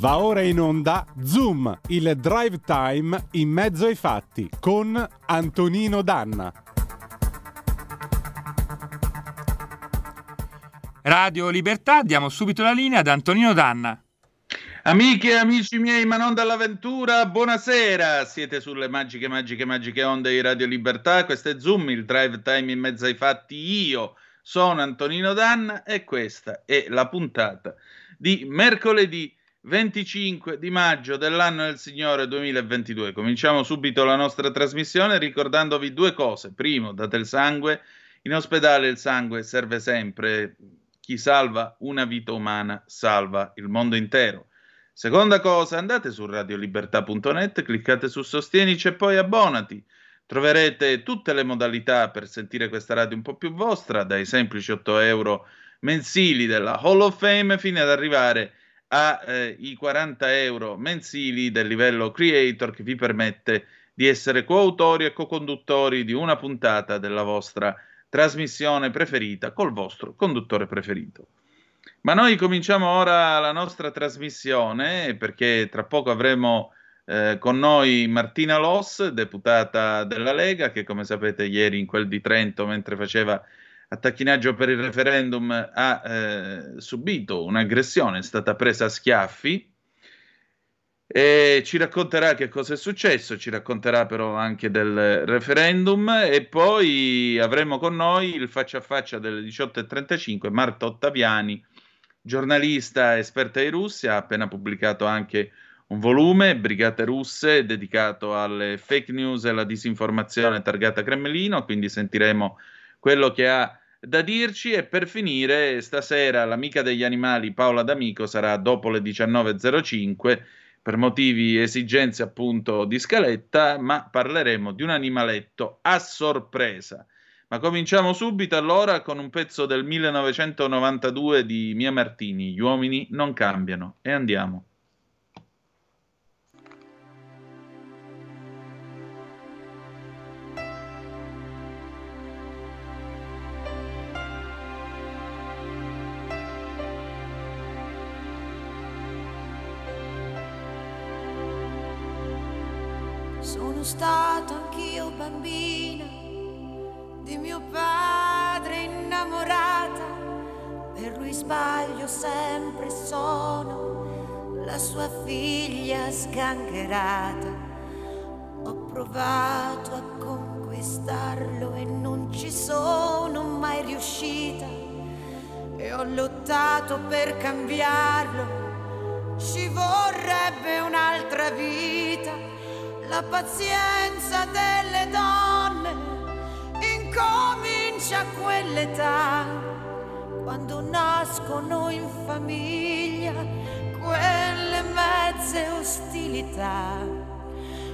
Va ora in onda Zoom, il drive time in mezzo ai fatti con Antonino Danna. Radio Libertà, diamo subito la linea ad Antonino Danna. Amiche e amici miei, ma non dall'avventura, buonasera! Siete sulle magiche, magiche, magiche onde di Radio Libertà. Questo è Zoom, il drive time in mezzo ai fatti. Io sono Antonino Danna e questa è la puntata di mercoledì 25 di maggio dell'anno del Signore 2022. Cominciamo subito la nostra trasmissione ricordandovi due cose. Primo, date il sangue. In ospedale il sangue serve sempre. Chi salva una vita umana salva il mondo intero. Seconda cosa, andate su radiolibertà.net, cliccate su Sostienici e poi abbonati. Troverete tutte le modalità per sentire questa radio un po' più vostra, dai semplici 8 euro mensili della Hall of Fame fino ad arrivare ai eh, 40 euro mensili del livello creator che vi permette di essere coautori e co-conduttori di una puntata della vostra trasmissione preferita col vostro conduttore preferito. Ma noi cominciamo ora la nostra trasmissione perché tra poco avremo eh, con noi Martina Loss, deputata della Lega, che come sapete ieri in quel di Trento, mentre faceva attacchinaggio per il referendum ha eh, subito un'aggressione, è stata presa a schiaffi. E ci racconterà che cosa è successo, ci racconterà però anche del referendum. E poi avremo con noi il faccia a faccia delle 18.35 Marta Ottaviani, giornalista esperta di Russia, ha appena pubblicato anche un volume, Brigate Russe, dedicato alle fake news e alla disinformazione targata Cremlino, quindi sentiremo quello che ha da dirci e per finire stasera l'amica degli animali Paola D'Amico sarà dopo le 19.05 per motivi esigenze appunto di scaletta, ma parleremo di un animaletto a sorpresa. Ma cominciamo subito allora con un pezzo del 1992 di Mia Martini, Gli uomini non cambiano e andiamo. Sono stato anch'io bambina di mio padre innamorata, per lui sbaglio sempre sono la sua figlia sgangherata. Ho provato a conquistarlo e non ci sono mai riuscita e ho lottato per cambiarlo. Ci vorrebbe un'altra vita la pazienza delle donne incomincia quell'età, quando nascono in famiglia quelle mezze ostilità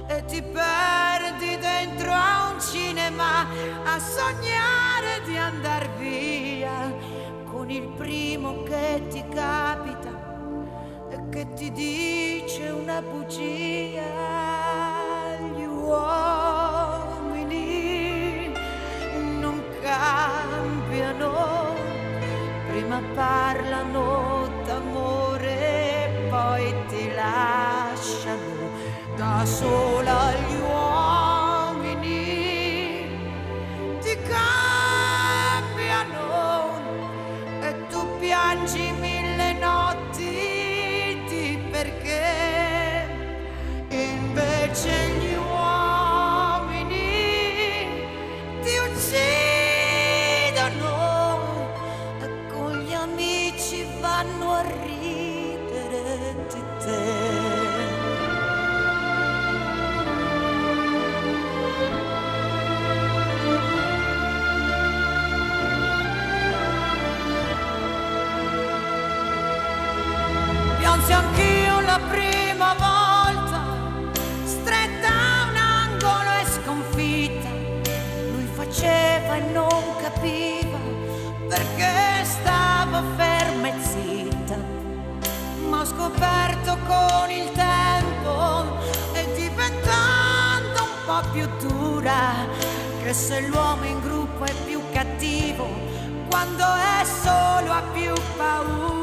e ti perdi dentro a un cinema a sognare di andar via con il primo che ti capita e che ti dice una bugia uomini non cambiano, prima parlano d'amore, poi ti lasciano da sola gli uomini, capiva perché stava ferma e zitta. Ma ho scoperto con il tempo e diventando un po' più dura che se l'uomo in gruppo è più cattivo, quando è solo ha più paura.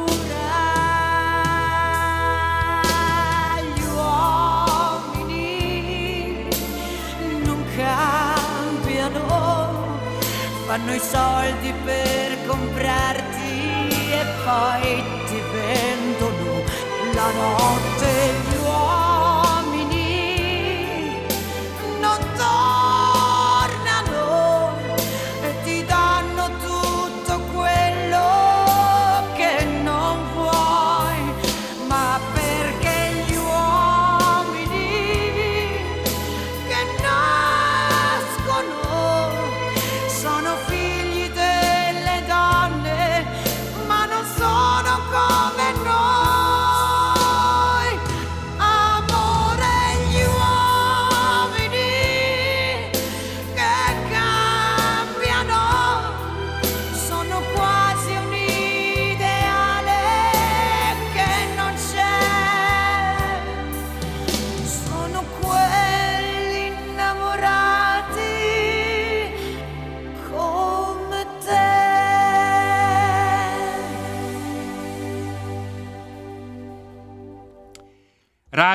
Fanno i soldi per comprarti e poi ti vendono la notte gli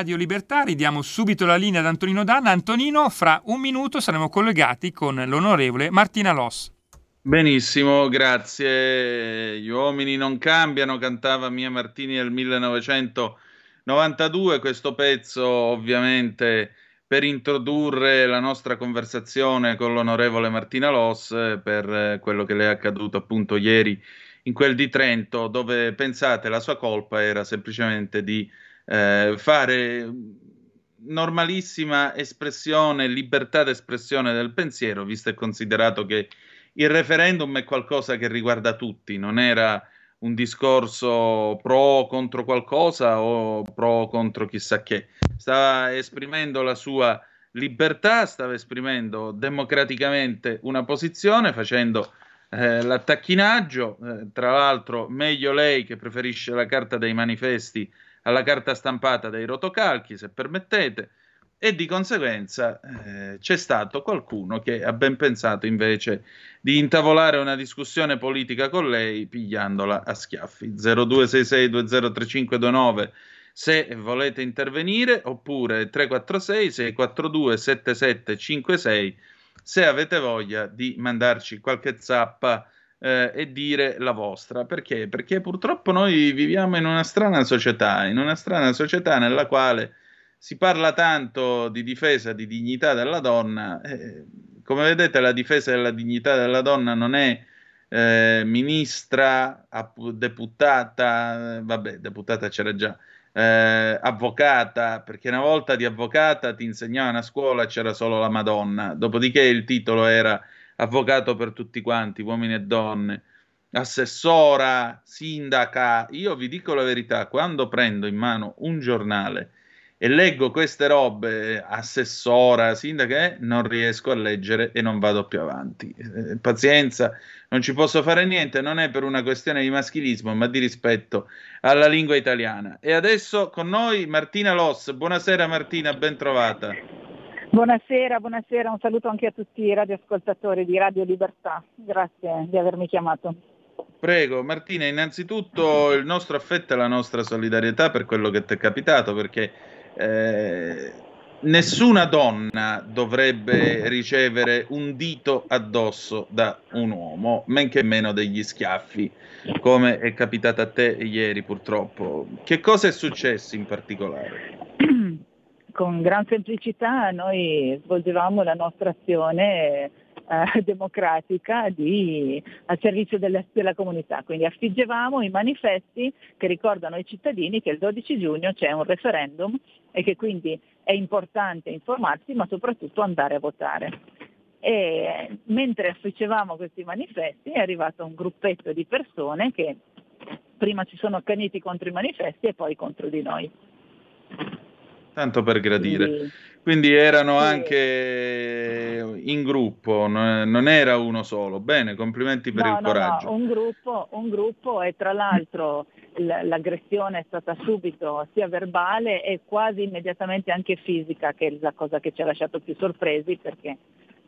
Radio Libertà, ridiamo subito la linea ad Antonino Danna. Antonino, fra un minuto saremo collegati con l'onorevole Martina Loss. Benissimo, grazie. Gli uomini non cambiano, cantava Mia Martini nel 1992. Questo pezzo, ovviamente, per introdurre la nostra conversazione con l'onorevole Martina Loss eh, per eh, quello che le è accaduto appunto ieri in quel di Trento, dove pensate la sua colpa era semplicemente di eh, fare normalissima espressione, libertà d'espressione del pensiero, visto e considerato che il referendum è qualcosa che riguarda tutti, non era un discorso pro o contro qualcosa o pro o contro chissà che. Stava esprimendo la sua libertà, stava esprimendo democraticamente una posizione, facendo eh, l'attacchinaggio. Eh, tra l'altro, meglio lei che preferisce la carta dei manifesti alla carta stampata dei rotocalchi, se permettete, e di conseguenza eh, c'è stato qualcuno che ha ben pensato invece di intavolare una discussione politica con lei pigliandola a schiaffi. 0266203529 se volete intervenire oppure 346 642 7756 se avete voglia di mandarci qualche zappa eh, e dire la vostra. Perché? Perché purtroppo noi viviamo in una strana società, in una strana società nella quale si parla tanto di difesa di dignità della donna. Eh, come vedete, la difesa della dignità della donna non è eh, ministra, app- deputata, vabbè, deputata c'era già, eh, avvocata, perché una volta di avvocata ti insegnavano a scuola c'era solo la Madonna, dopodiché il titolo era avvocato per tutti quanti, uomini e donne, assessora, sindaca. Io vi dico la verità, quando prendo in mano un giornale e leggo queste robe, assessora, sindaca, eh, non riesco a leggere e non vado più avanti. Eh, pazienza, non ci posso fare niente, non è per una questione di maschilismo, ma di rispetto alla lingua italiana. E adesso con noi Martina Loss. Buonasera Martina, ben trovata. Buonasera, buonasera, un saluto anche a tutti i radioascoltatori di Radio Libertà. Grazie di avermi chiamato. Prego, Martina, innanzitutto il nostro affetto e la nostra solidarietà per quello che ti è capitato, perché eh, nessuna donna dovrebbe ricevere un dito addosso da un uomo, men che meno degli schiaffi, come è capitato a te ieri purtroppo. Che cosa è successo in particolare? Con gran semplicità noi svolgevamo la nostra azione eh, democratica di, al servizio della, della comunità, quindi affiggevamo i manifesti che ricordano ai cittadini che il 12 giugno c'è un referendum e che quindi è importante informarsi ma soprattutto andare a votare. E mentre affiggevamo questi manifesti è arrivato un gruppetto di persone che prima si sono accaniti contro i manifesti e poi contro di noi. Tanto per gradire. Quindi, Quindi erano Sì. anche in gruppo, no- non era uno solo. Bene, complimenti per no, il no, coraggio. no, un gruppo, un gruppo e tra l'altro l'aggressione è stata subito sia verbale e quasi immediatamente anche fisica, che è la cosa che ci ha lasciato più sorpresi perché,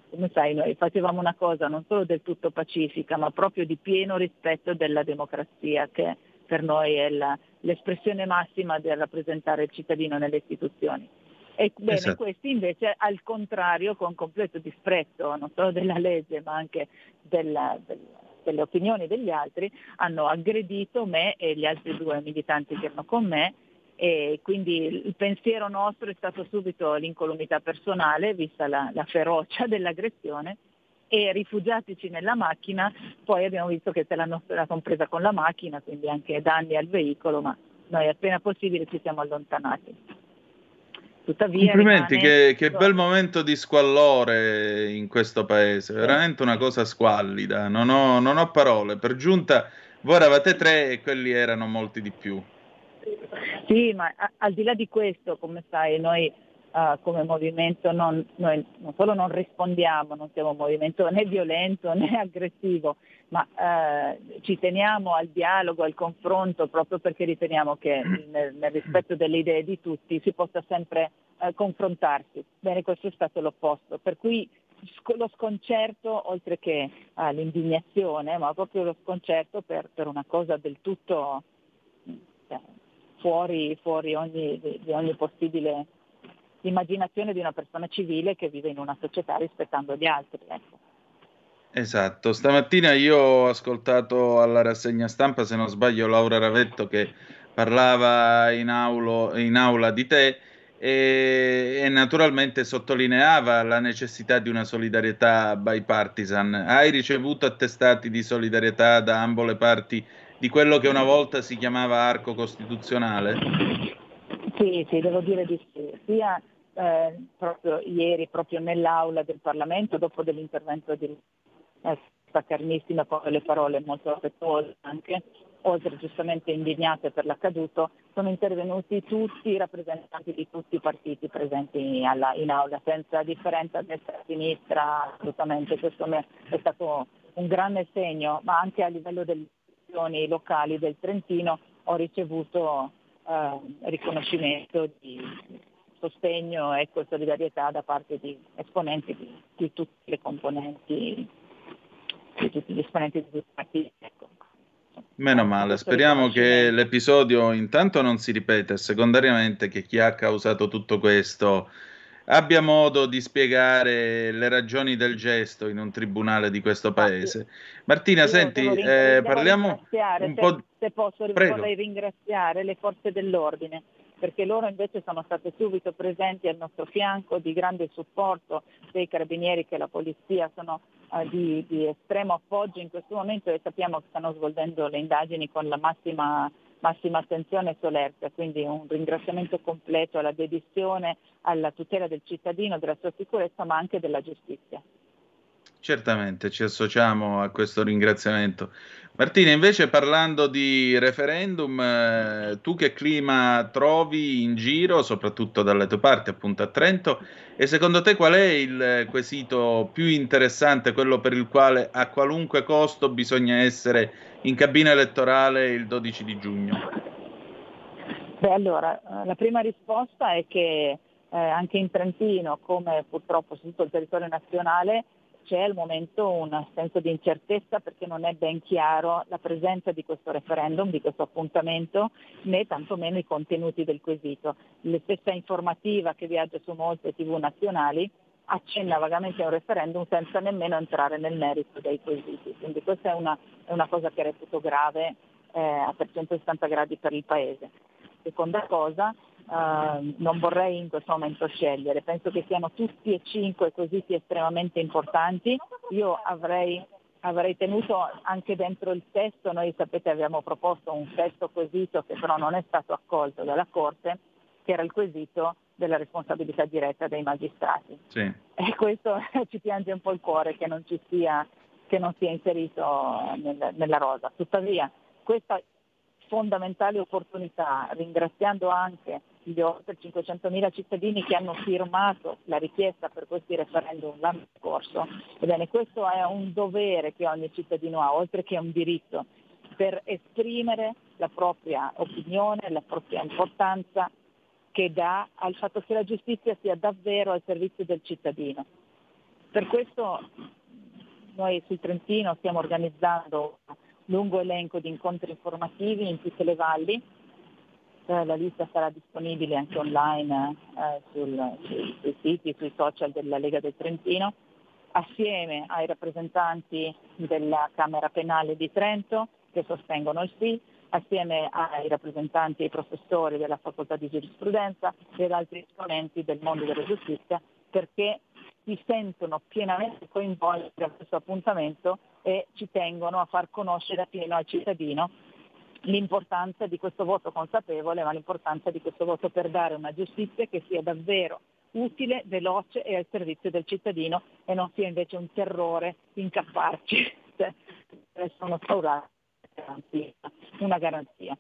come sai, noi facevamo una cosa non solo del tutto pacifica, ma proprio di pieno rispetto della democrazia, che per noi è la- l'espressione massima del rappresentare il cittadino nelle istituzioni. E bene, Esatto. questi invece al contrario, con completo disprezzo non solo della legge ma anche della- del- delle opinioni degli altri, hanno aggredito me e gli altri due militanti che erano con me e quindi il pensiero nostro è stato subito l'incolumità personale, vista la, la ferocia dell'aggressione e rifugiatici nella macchina, poi abbiamo visto che se l'hanno la compresa con la macchina, quindi anche danni al veicolo, ma noi appena possibile ci siamo allontanati. Tuttavia Complimenti, rimane- che, che bel momento di squallore in questo paese, veramente una cosa squallida, non ho, non ho parole. Per giunta voi eravate tre e quelli erano molti di più. Sì, ma a- al di là di questo, come sai, noi eh, come movimento non, noi non solo non rispondiamo, non siamo un movimento né violento né aggressivo, ma eh, ci teniamo al dialogo, al confronto, proprio perché riteniamo che nel, nel rispetto delle idee di tutti si possa sempre eh, confrontarsi. Bene, questo è stato l'opposto. Per cui lo sconcerto, oltre che l'indignazione, ma proprio lo sconcerto per, per una cosa del tutto fuori, fuori ogni, di ogni possibile immaginazione di una persona civile che vive in una società rispettando gli altri. ecco. Esatto, stamattina io ho ascoltato alla rassegna stampa, se non sbaglio, Laura Ravetto che parlava in, aulo- in aula di te e, e naturalmente sottolineava la necessità di una solidarietà bipartisan. Hai ricevuto attestati di solidarietà da ambo le parti di quello che una volta si chiamava arco costituzionale? Sì, sì, devo dire di sì. Sia eh, proprio ieri, proprio nell'aula del Parlamento, dopo dell'intervento di eh, Carnissima, con le parole molto affettuose anche, oltre giustamente indignate per l'accaduto, sono intervenuti tutti i rappresentanti di tutti i partiti presenti alla- in aula, senza differenza destra e sinistra, assolutamente. Questo è stato un grande segno, ma anche a livello delle istituzioni locali del Trentino ho ricevuto eh, riconoscimento di sostegno e solidarietà da parte di esponenti di, di tutte le componenti, di tutti gli esponenti di tutti i partiti. Ecco. Meno male, speriamo che l'episodio intanto non si ripeta e secondariamente che chi ha causato tutto questo abbia modo di spiegare le ragioni del gesto in un tribunale di questo paese. Martina, Io senti, eh, parliamo un se, po'... se posso Prego. vorrei ringraziare le forze dell'ordine perché loro invece sono state subito presenti al nostro fianco di grande supporto dei carabinieri che la polizia sono eh, di, di estremo appoggio in questo momento e sappiamo che stanno svolgendo le indagini con la massima, massima attenzione e solerzia, quindi un ringraziamento completo alla dedizione, alla tutela del cittadino, della sua sicurezza ma anche della giustizia. Certamente, ci associamo a questo ringraziamento. Martina, invece parlando di referendum, eh, tu che clima trovi in giro, soprattutto dalle tue parti, appunto a Trento, e secondo te qual è il quesito più interessante, quello per il quale a qualunque costo bisogna essere in cabina elettorale il 12 di giugno? Beh, allora, eh, la prima risposta è che eh, anche in Trentino, come purtroppo su tutto il territorio nazionale, c'è al momento un senso di incertezza perché non è ben chiaro la presenza di questo referendum, di questo appuntamento, né tantomeno i contenuti del quesito. La stessa informativa che viaggia su molte tv nazionali accenna vagamente a un referendum senza nemmeno entrare nel merito dei quesiti. Quindi questa è una, è una cosa che reputo grave eh, a 360 gradi per il Paese. Seconda cosa, Uh, non vorrei in questo momento scegliere, penso che siano tutti e cinque quesiti estremamente importanti. Io avrei, avrei, tenuto anche dentro il testo, noi sapete abbiamo proposto un testo quesito che però non è stato accolto dalla Corte, che era il quesito della responsabilità diretta dei magistrati. Sì. E questo ci piange un po' il cuore che non ci sia, che non sia inserito nel, nella rosa. Tuttavia questa fondamentale opportunità, ringraziando anche gli oltre 500.000 cittadini che hanno firmato la richiesta per questi referendum l'anno scorso. Ebbene, questo è un dovere che ogni cittadino ha, oltre che un diritto, per esprimere la propria opinione, la propria importanza che dà al fatto che la giustizia sia davvero al servizio del cittadino. Per questo noi sul Trentino stiamo organizzando un lungo elenco di incontri informativi in tutte le valli eh, la lista sarà disponibile anche online eh, sul, sui, sui siti, sui social della Lega del Trentino, assieme ai rappresentanti della Camera Penale di Trento che sostengono il sì, assieme ai rappresentanti e ai professori della facoltà di giurisprudenza e ad altri esponenti del mondo della giustizia perché si sentono pienamente coinvolti da questo appuntamento e ci tengono a far conoscere appieno al cittadino l'importanza di questo voto consapevole, ma l'importanza di questo voto per dare una giustizia che sia davvero utile, veloce e al servizio del cittadino e non sia invece un terrore incapparci. Cioè, sono una garanzia.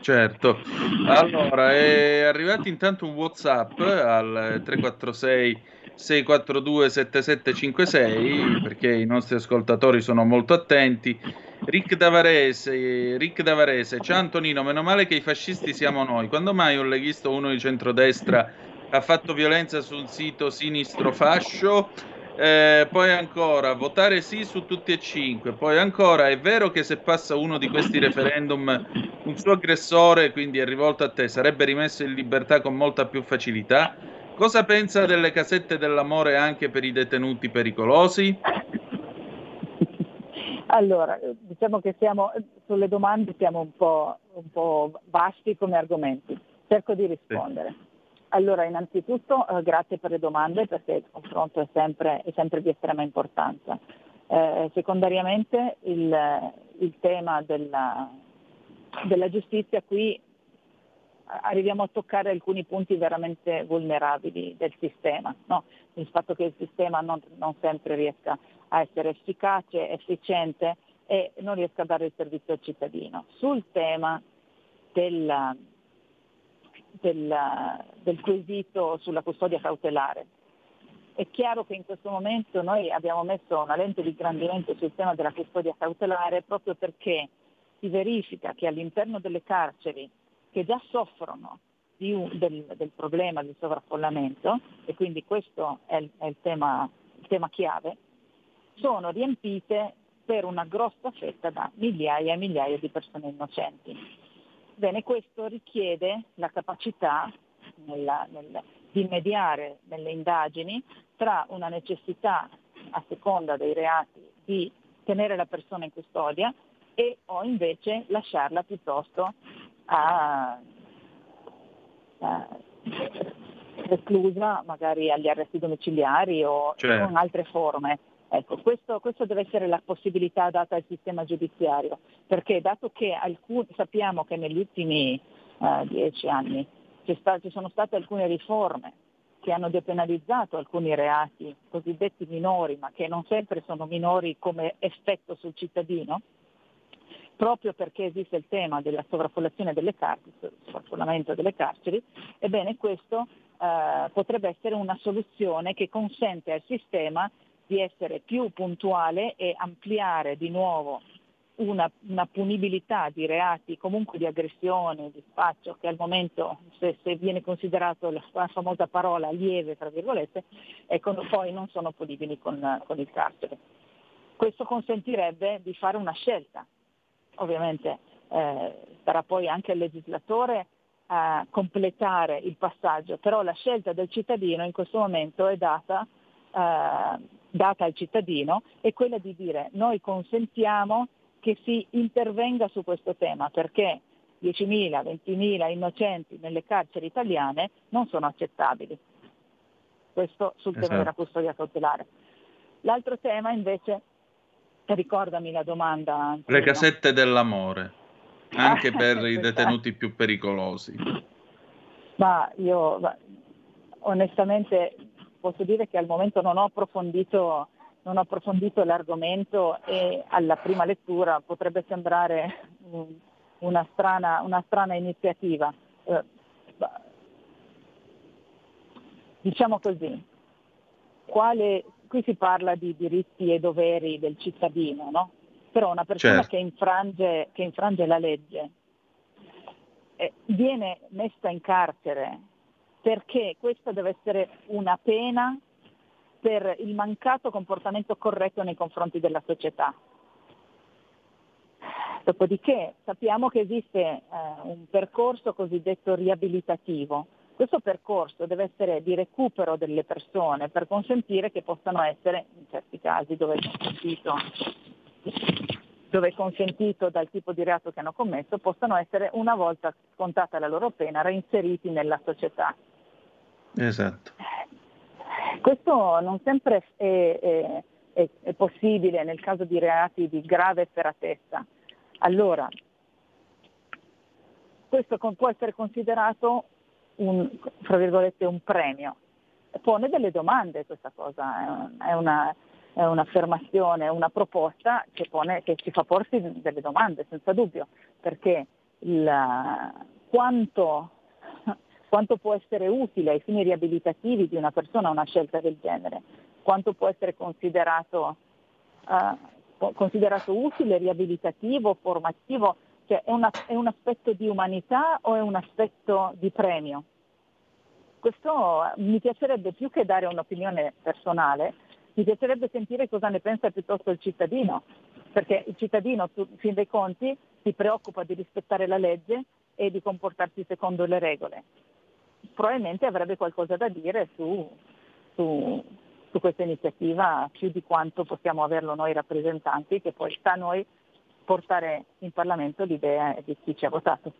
Certo, allora è arrivato intanto un Whatsapp al 346 642 7756 perché i nostri ascoltatori sono molto attenti. Rick Davarese, Rick Davarese, ciao Antonino, meno male che i fascisti siamo noi. Quando mai un leghista o uno di centrodestra ha fatto violenza sul sito sinistro fascio? Eh, poi ancora, votare sì su tutti e cinque. Poi ancora, è vero che se passa uno di questi referendum, un suo aggressore, quindi è rivolto a te, sarebbe rimesso in libertà con molta più facilità? Cosa pensa delle casette dell'amore anche per i detenuti pericolosi? Allora, diciamo che siamo, sulle domande siamo un po', un po vasti come argomenti. Cerco di rispondere. Sì. Allora, innanzitutto eh, grazie per le domande perché il confronto è sempre, è sempre di estrema importanza. Eh, secondariamente il, il tema della, della, giustizia qui arriviamo a toccare alcuni punti veramente vulnerabili del sistema, no? il fatto che il sistema non, non sempre riesca a essere efficace, efficiente e non riesca a dare il servizio al cittadino. Sul tema della, del, del quesito sulla custodia cautelare. È chiaro che in questo momento noi abbiamo messo una lente di ingrandimento sul tema della custodia cautelare proprio perché si verifica che all'interno delle carceri che già soffrono un, del, del, problema del sovraffollamento, e quindi questo è il, è il, tema, il tema chiave, sono riempite per una grossa fetta da migliaia e migliaia di persone innocenti. Bene, questo richiede la capacità nella, nel, di mediare nelle indagini tra una necessità a seconda dei reati di tenere la persona in custodia e o invece lasciarla piuttosto a, a, esclusa magari agli arresti domiciliari o certo. con altre forme. Ecco, questo, questo, deve essere la possibilità data al sistema giudiziario, perché dato che alcuni, sappiamo che negli ultimi uh, dieci anni sta, ci sono state alcune riforme che hanno depenalizzato alcuni reati cosiddetti minori, ma che non sempre sono minori come effetto sul cittadino, proprio perché esiste il tema della sovraffollazione delle carceri, sovraffollamento delle carceri, ebbene questo eh, potrebbe essere una soluzione che consente al sistema di essere più puntuale e ampliare di nuovo una, una, punibilità di reati, comunque di aggressione, di spaccio, che al momento, se, se viene considerato la, famosa parola lieve, tra virgolette, ecco, poi non sono punibili con, con il carcere. Questo consentirebbe di fare una scelta. Ovviamente eh, sarà poi anche il legislatore a completare il passaggio, però la scelta del cittadino in questo momento è data data al cittadino è quella di dire noi consentiamo che si intervenga su questo tema perché 10.000, 20.000 innocenti nelle carceri italiane non sono accettabili. Questo sul esatto. tema della custodia cautelare. L'altro tema invece, ricordami la domanda. Antonino. Le casette dell'amore, anche per i detenuti più pericolosi. Ma io onestamente posso dire che al momento non ho approfondito, non ho approfondito l'argomento e alla prima lettura potrebbe sembrare una strana, una strana iniziativa. Eh, diciamo così, quale, qui si parla di diritti e doveri del cittadino, no? però una persona certo. che, infrange, che, infrange, la legge eh, viene messa in carcere perché questa deve essere una pena per il mancato comportamento corretto nei confronti della società. Dopodiché sappiamo che esiste eh, un percorso cosiddetto riabilitativo. Questo percorso deve essere di recupero delle persone per consentire che possano essere, in certi casi dove è consentito, dove è consentito dal tipo di reato che hanno commesso, possano essere una volta scontata la loro pena reinseriti nella società. Esatto. Questo non sempre è, è, è, è possibile nel caso di reati di grave efferatezza allora, questo può essere considerato un, un premio. Pone delle domande questa cosa, è, una, è un'affermazione, una proposta che, pone, che, ci fa porsi delle domande, senza dubbio, perché il, quanto, quanto può essere utile ai fini riabilitativi di una persona una scelta del genere, quanto può essere considerato uh, considerato utile, riabilitativo, formativo? Cioè è, una, è un aspetto di umanità o è un aspetto di premio? Questo mi piacerebbe più che dare un'opinione personale, mi piacerebbe sentire cosa ne pensa piuttosto il cittadino, perché il cittadino, in fin dei conti, si preoccupa di rispettare la legge e di comportarsi secondo le regole. Probabilmente avrebbe qualcosa da dire su, su su questa iniziativa più di quanto possiamo averlo noi rappresentanti, che poi sta a noi portare in Parlamento l'idea di chi ci ha votato.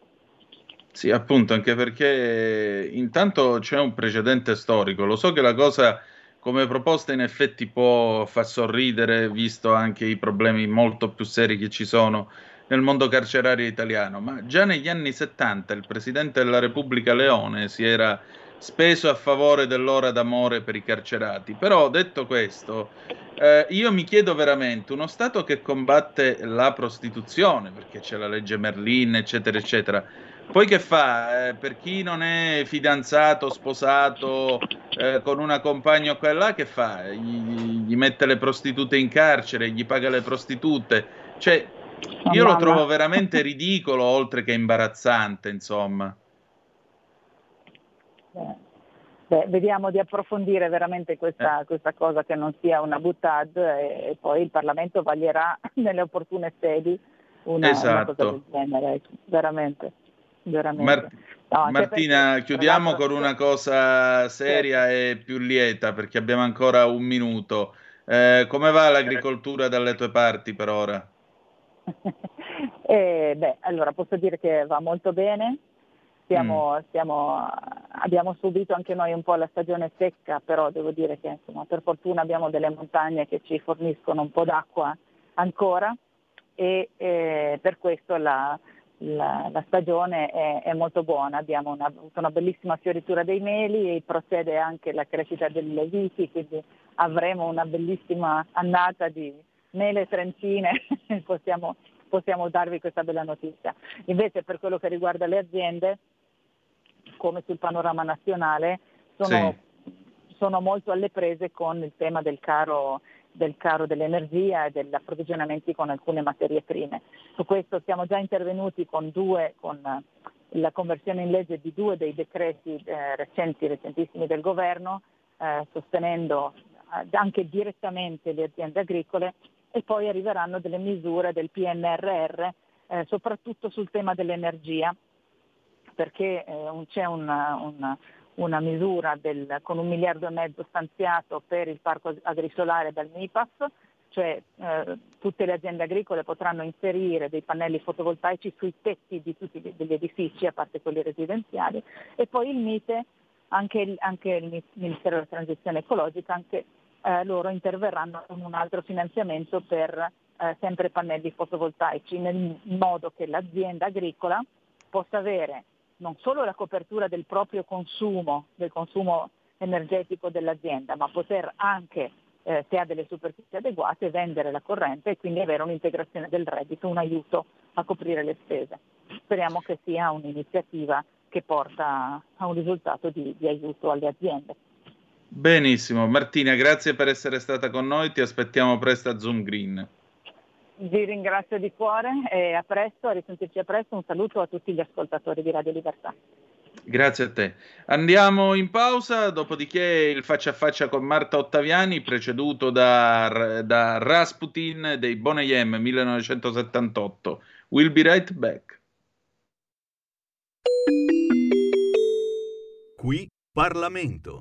Sì, appunto, anche perché intanto c'è un precedente storico. Lo so che la cosa come proposta in effetti può far sorridere, visto anche i problemi molto più seri che ci sono nel mondo carcerario italiano, ma già negli anni 70 il Presidente della Repubblica Leone si era speso a favore dell'ora d'amore per i carcerati. Però detto questo, eh, io mi chiedo veramente, uno Stato che combatte la prostituzione, perché c'è la legge Merlin, eccetera, eccetera, poi che fa? Eh, per chi non è fidanzato, sposato, eh, con una compagna o quella, che fa? Gli, gli, mette le prostitute in carcere, gli paga le prostitute. Cioè, io lo trovo veramente ridicolo, oltre che imbarazzante, insomma. Beh, vediamo di approfondire veramente questa, eh. questa, cosa che non sia una buttad e, e, poi il Parlamento vaglierà nelle opportune sedi una, esatto. una cosa del genere, veramente. veramente. Mar- no, Martina, perché, chiudiamo con una cosa seria sì. e più lieta perché abbiamo ancora un minuto. Eh, come va l'agricoltura dalle tue parti per ora? eh, beh, allora posso dire che va molto bene, Stiamo, mm. stiamo, abbiamo subito anche noi un po' la stagione secca, però devo dire che insomma, per fortuna abbiamo delle montagne che ci forniscono un po' d'acqua ancora e eh, per questo la, la, la stagione è, è, molto buona. Abbiamo una, una, bellissima fioritura dei meli e procede anche la crescita delle viti, quindi avremo una bellissima annata di mele trentine, possiamo, possiamo darvi questa bella notizia. Invece per quello che riguarda le aziende, come sul panorama nazionale, sono, sì. sono molto alle prese con il tema del caro, del caro dell'energia e degli approvvigionamenti con alcune materie prime. Su questo siamo già intervenuti con, due, con la conversione in legge di due dei decreti eh, recenti, recentissimi del governo, eh, sostenendo eh, anche direttamente le aziende agricole e poi arriveranno delle misure del PNRR, eh, soprattutto sul tema dell'energia, perché eh, c'è una, una, una misura del, con un miliardo e mezzo stanziato per il parco agrisolare dal MIPAF, cioè eh, tutte le aziende agricole potranno inserire dei pannelli fotovoltaici sui tetti di tutti gli edifici, a parte quelli residenziali, e poi il MITE, anche, anche il Ministero della Transizione Ecologica, anche eh, loro interverranno con un altro finanziamento per eh, sempre pannelli fotovoltaici, nel modo che l'azienda agricola possa avere non solo la copertura del proprio consumo, del consumo energetico dell'azienda, ma poter anche, eh, se ha delle superfici adeguate, vendere la corrente e quindi avere un'integrazione del reddito, un aiuto a coprire le spese. Speriamo che sia un'iniziativa che porta a un risultato di, di aiuto alle aziende. Benissimo, Martina, grazie per essere stata con noi, ti aspettiamo presto a Zoom Green. Vi ringrazio di cuore e a presto, a risentirci a presto. Un saluto a tutti gli ascoltatori di Radio Libertà. Grazie a te. Andiamo in pausa, dopodiché il faccia a faccia con Marta Ottaviani, preceduto da, da Rasputin dei Boneyem 1978. We'll be right back. Qui Parlamento.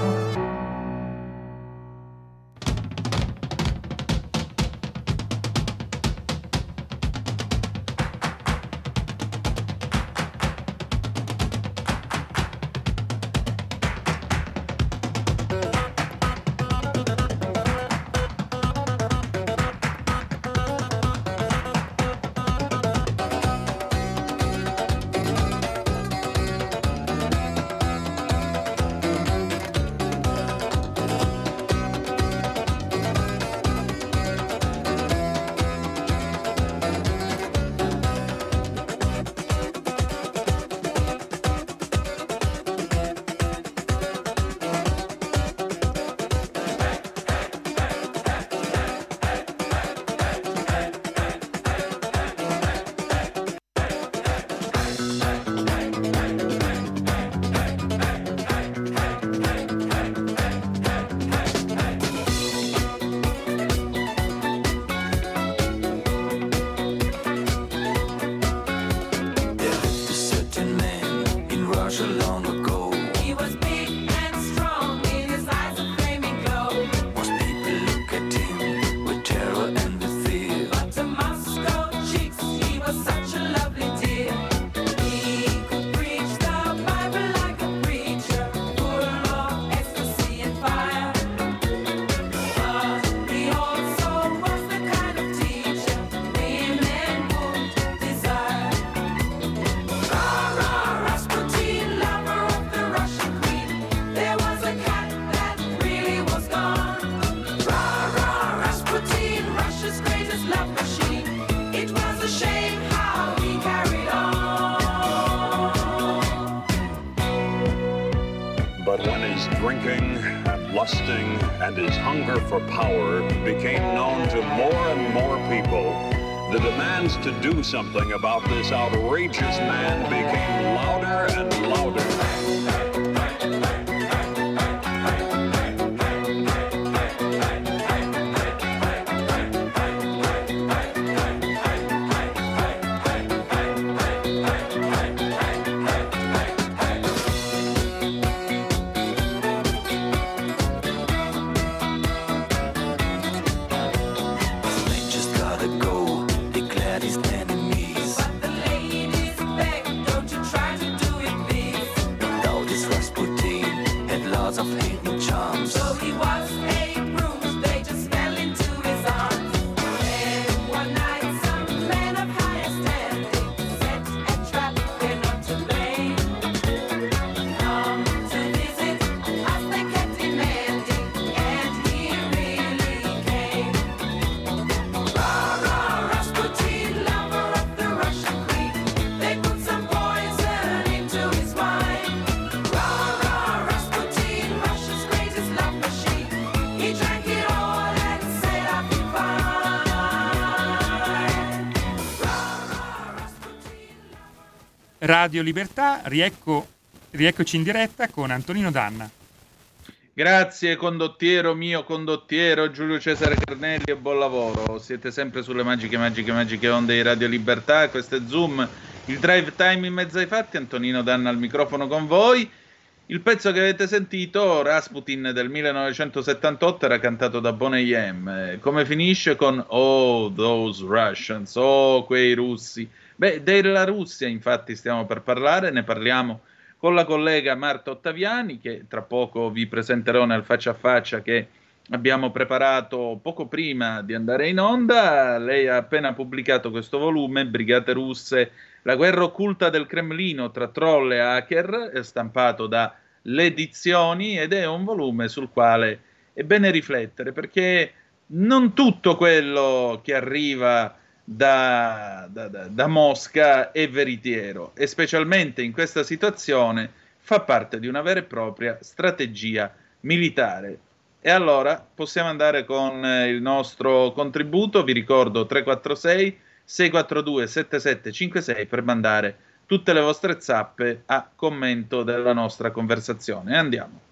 Something about this outrageous man Radio Libertà, riecco, rieccoci in diretta con Antonino Danna. Grazie condottiero mio condottiero Giulio Cesare Carnelli e buon lavoro. Siete sempre sulle magiche, magiche, magiche onde di Radio Libertà. Questo è Zoom, il drive time in mezzo ai fatti. Antonino Danna al microfono con voi. Il pezzo che avete sentito, Rasputin del 1978, era cantato da Boney M. Come finisce con Oh, those Russians, oh, quei russi. Beh, della Russia infatti stiamo per parlare, ne parliamo con la collega Marta Ottaviani, che tra poco vi presenterò nel faccia a faccia che abbiamo preparato poco prima di andare in onda. Lei ha appena pubblicato questo volume, Brigate russe, la guerra occulta del Cremlino tra troll e hacker, stampato da Le Edizioni ed è un volume sul quale è bene riflettere perché non tutto quello che arriva da, da- da- Mosca è veritiero e specialmente in questa situazione fa parte di una vera e propria strategia militare. E allora possiamo andare con eh, il nostro contributo, vi ricordo 346 642 7756 per mandare tutte le vostre zappe a commento della nostra conversazione. Andiamo.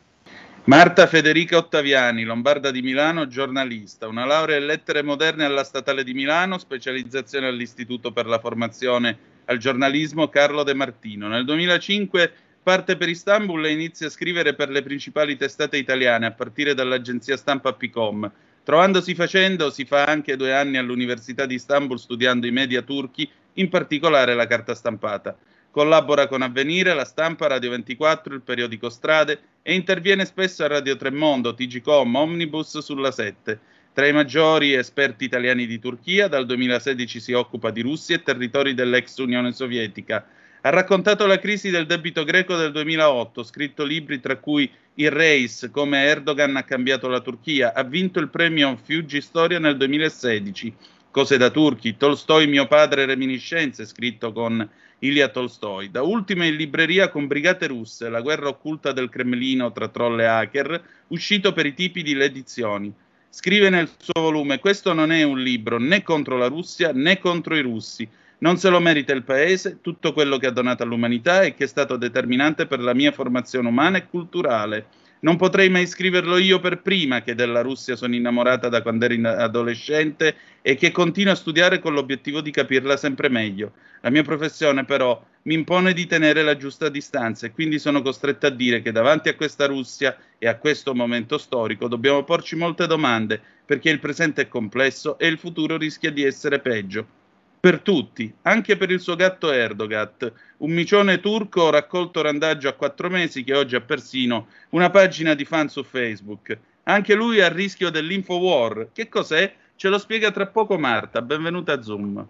Marta Federica Ottaviani, lombarda di Milano, giornalista, una laurea in lettere moderne alla Statale di Milano, specializzazione all'Istituto per la formazione al giornalismo Carlo De Martino. Nel 2005 parte per Istanbul e inizia a scrivere per le principali testate italiane, a partire dall'agenzia stampa Picom. Trovandosi facendo, si fa anche due anni all'Università di Istanbul studiando i media turchi, in particolare la carta stampata. Collabora con Avvenire, La Stampa, Radio 24, il periodico Strade e interviene spesso a Radio Tremondo, TGCom, Omnibus sulla 7. Tra i maggiori esperti italiani di Turchia, dal 2016 si occupa di Russia e territori dell'ex Unione Sovietica. Ha raccontato la crisi del debito greco del 2008, scritto libri tra cui Il Reis, come Erdogan ha cambiato la Turchia, ha vinto il premio Fiuggi Storia nel 2016. Cose da turchi, Tolstoi mio padre reminiscenze, scritto con Ilya Tolstoi. Da ultimo in libreria con Brigate russe, la guerra occulta del Cremlino tra troll e hacker, uscito per i tipi di Le edizioni. Scrive nel suo volume: Questo non è un libro né contro la Russia né contro i russi. Non se lo merita il paese, tutto quello che ha donato all'umanità e che è stato determinante per la mia formazione umana e culturale. Non potrei mai scriverlo io per prima, che della Russia sono innamorata da quando ero in- adolescente e che continuo a studiare con l'obiettivo di capirla sempre meglio. La mia professione, però, mi impone di tenere la giusta distanza e quindi sono costretto a dire che davanti a questa Russia e a questo momento storico dobbiamo porci molte domande, perché il presente è complesso e il futuro rischia di essere peggio per tutti, anche per il suo gatto Erdogan, un micione turco raccolto randaggio a quattro mesi che oggi ha persino una pagina di fan su Facebook. Anche lui è a rischio dell'Infowar. Che cos'è? Ce lo spiega tra poco Marta. Benvenuta a Zoom.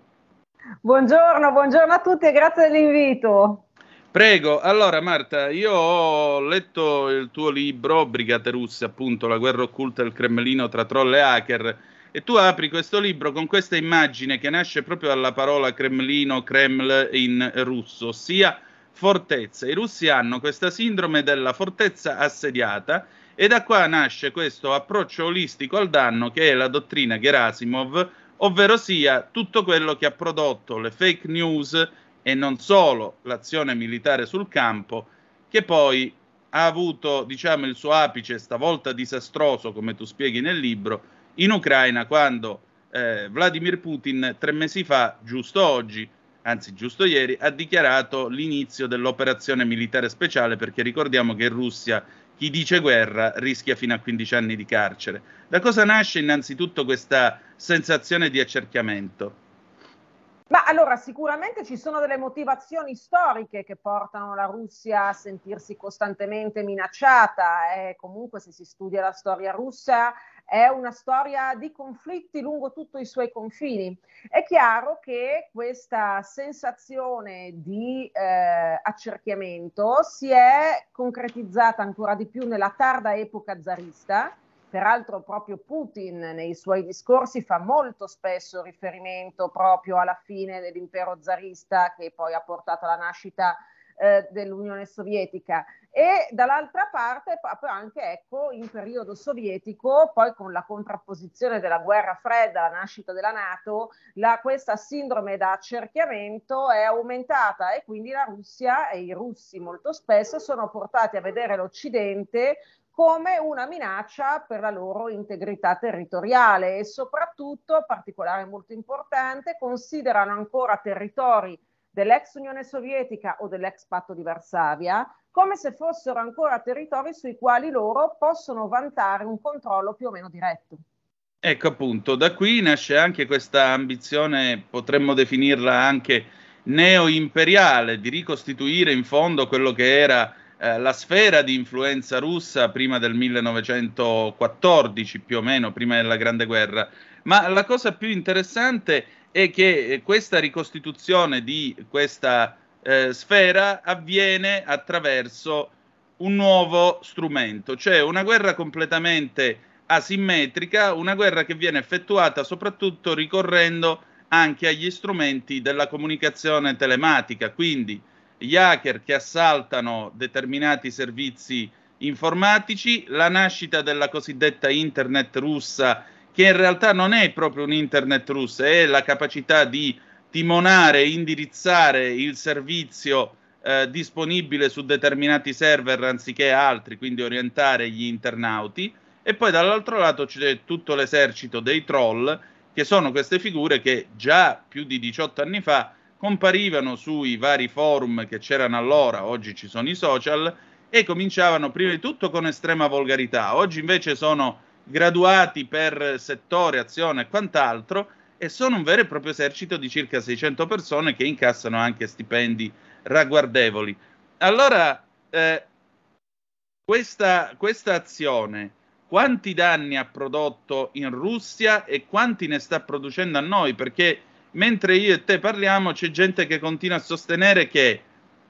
Buongiorno, buongiorno a tutti e grazie dell'invito. Prego, allora Marta, io ho letto il tuo libro, Brigate Russe, appunto, la guerra occulta del Cremlino tra troll e hacker, e tu apri questo libro con questa immagine che nasce proprio dalla parola Cremlino, Kreml in russo, ossia fortezza. I russi hanno questa sindrome della fortezza assediata e da qua nasce questo approccio olistico al danno che è la dottrina Gerasimov, ovvero sia tutto quello che ha prodotto le fake news e non solo l'azione militare sul campo, che poi ha avuto, diciamo, il suo apice stavolta disastroso, come tu spieghi nel libro, in Ucraina quando eh, Vladimir Putin tre mesi fa, giusto oggi, anzi giusto ieri, ha dichiarato l'inizio dell'operazione militare speciale perché ricordiamo che in Russia chi dice guerra rischia fino a 15 anni di carcere. Da cosa nasce innanzitutto questa sensazione di accerchiamento? Ma allora sicuramente ci sono delle motivazioni storiche che portano la Russia a sentirsi costantemente minacciata e comunque se si studia la storia russa è una storia di conflitti lungo tutti i suoi confini. È chiaro che questa sensazione di eh, accerchiamento si è concretizzata ancora di più nella tarda epoca zarista. Peraltro proprio Putin nei suoi discorsi fa molto spesso riferimento proprio alla fine dell'impero zarista che poi ha portato alla nascita eh, dell'Unione Sovietica. E dall'altra parte proprio anche ecco in periodo sovietico poi con la contrapposizione della guerra fredda la nascita della Nato la, questa sindrome da accerchiamento è aumentata e quindi la Russia e i russi molto spesso sono portati a vedere l'Occidente come una minaccia per la loro integrità territoriale e soprattutto, particolare molto importante, considerano ancora territori dell'ex Unione Sovietica o dell'ex patto di Varsavia, come se fossero ancora territori sui quali loro possono vantare un controllo più o meno diretto. Ecco appunto, da qui nasce anche questa ambizione, potremmo definirla anche neo-imperiale, di ricostituire in fondo quello che era eh, la sfera di influenza russa prima del 1914, più o meno, prima della Grande Guerra. Ma la cosa più interessante è che eh, questa ricostituzione di questa eh, sfera avviene attraverso un nuovo strumento, cioè una guerra completamente asimmetrica, una guerra che viene effettuata soprattutto ricorrendo anche agli strumenti della comunicazione telematica, quindi gli hacker che assaltano determinati servizi informatici, la nascita della cosiddetta internet russa, che in realtà non è proprio un internet russa, è la capacità di timonare indirizzare il servizio eh, disponibile su determinati server anziché altri, quindi orientare gli internauti. E poi dall'altro lato c'è tutto l'esercito dei troll, che sono queste figure che già più di 18 anni fa comparivano sui vari forum che c'erano allora, oggi ci sono i social, e cominciavano prima di tutto con estrema volgarità. Oggi invece sono graduati per settore, azione e quant'altro, e sono un vero e proprio esercito di circa 600 persone che incassano anche stipendi ragguardevoli. Allora, eh, questa, questa azione quanti danni ha prodotto in Russia e quanti ne sta producendo a noi? Perché mentre io e te parliamo c'è gente che continua a sostenere che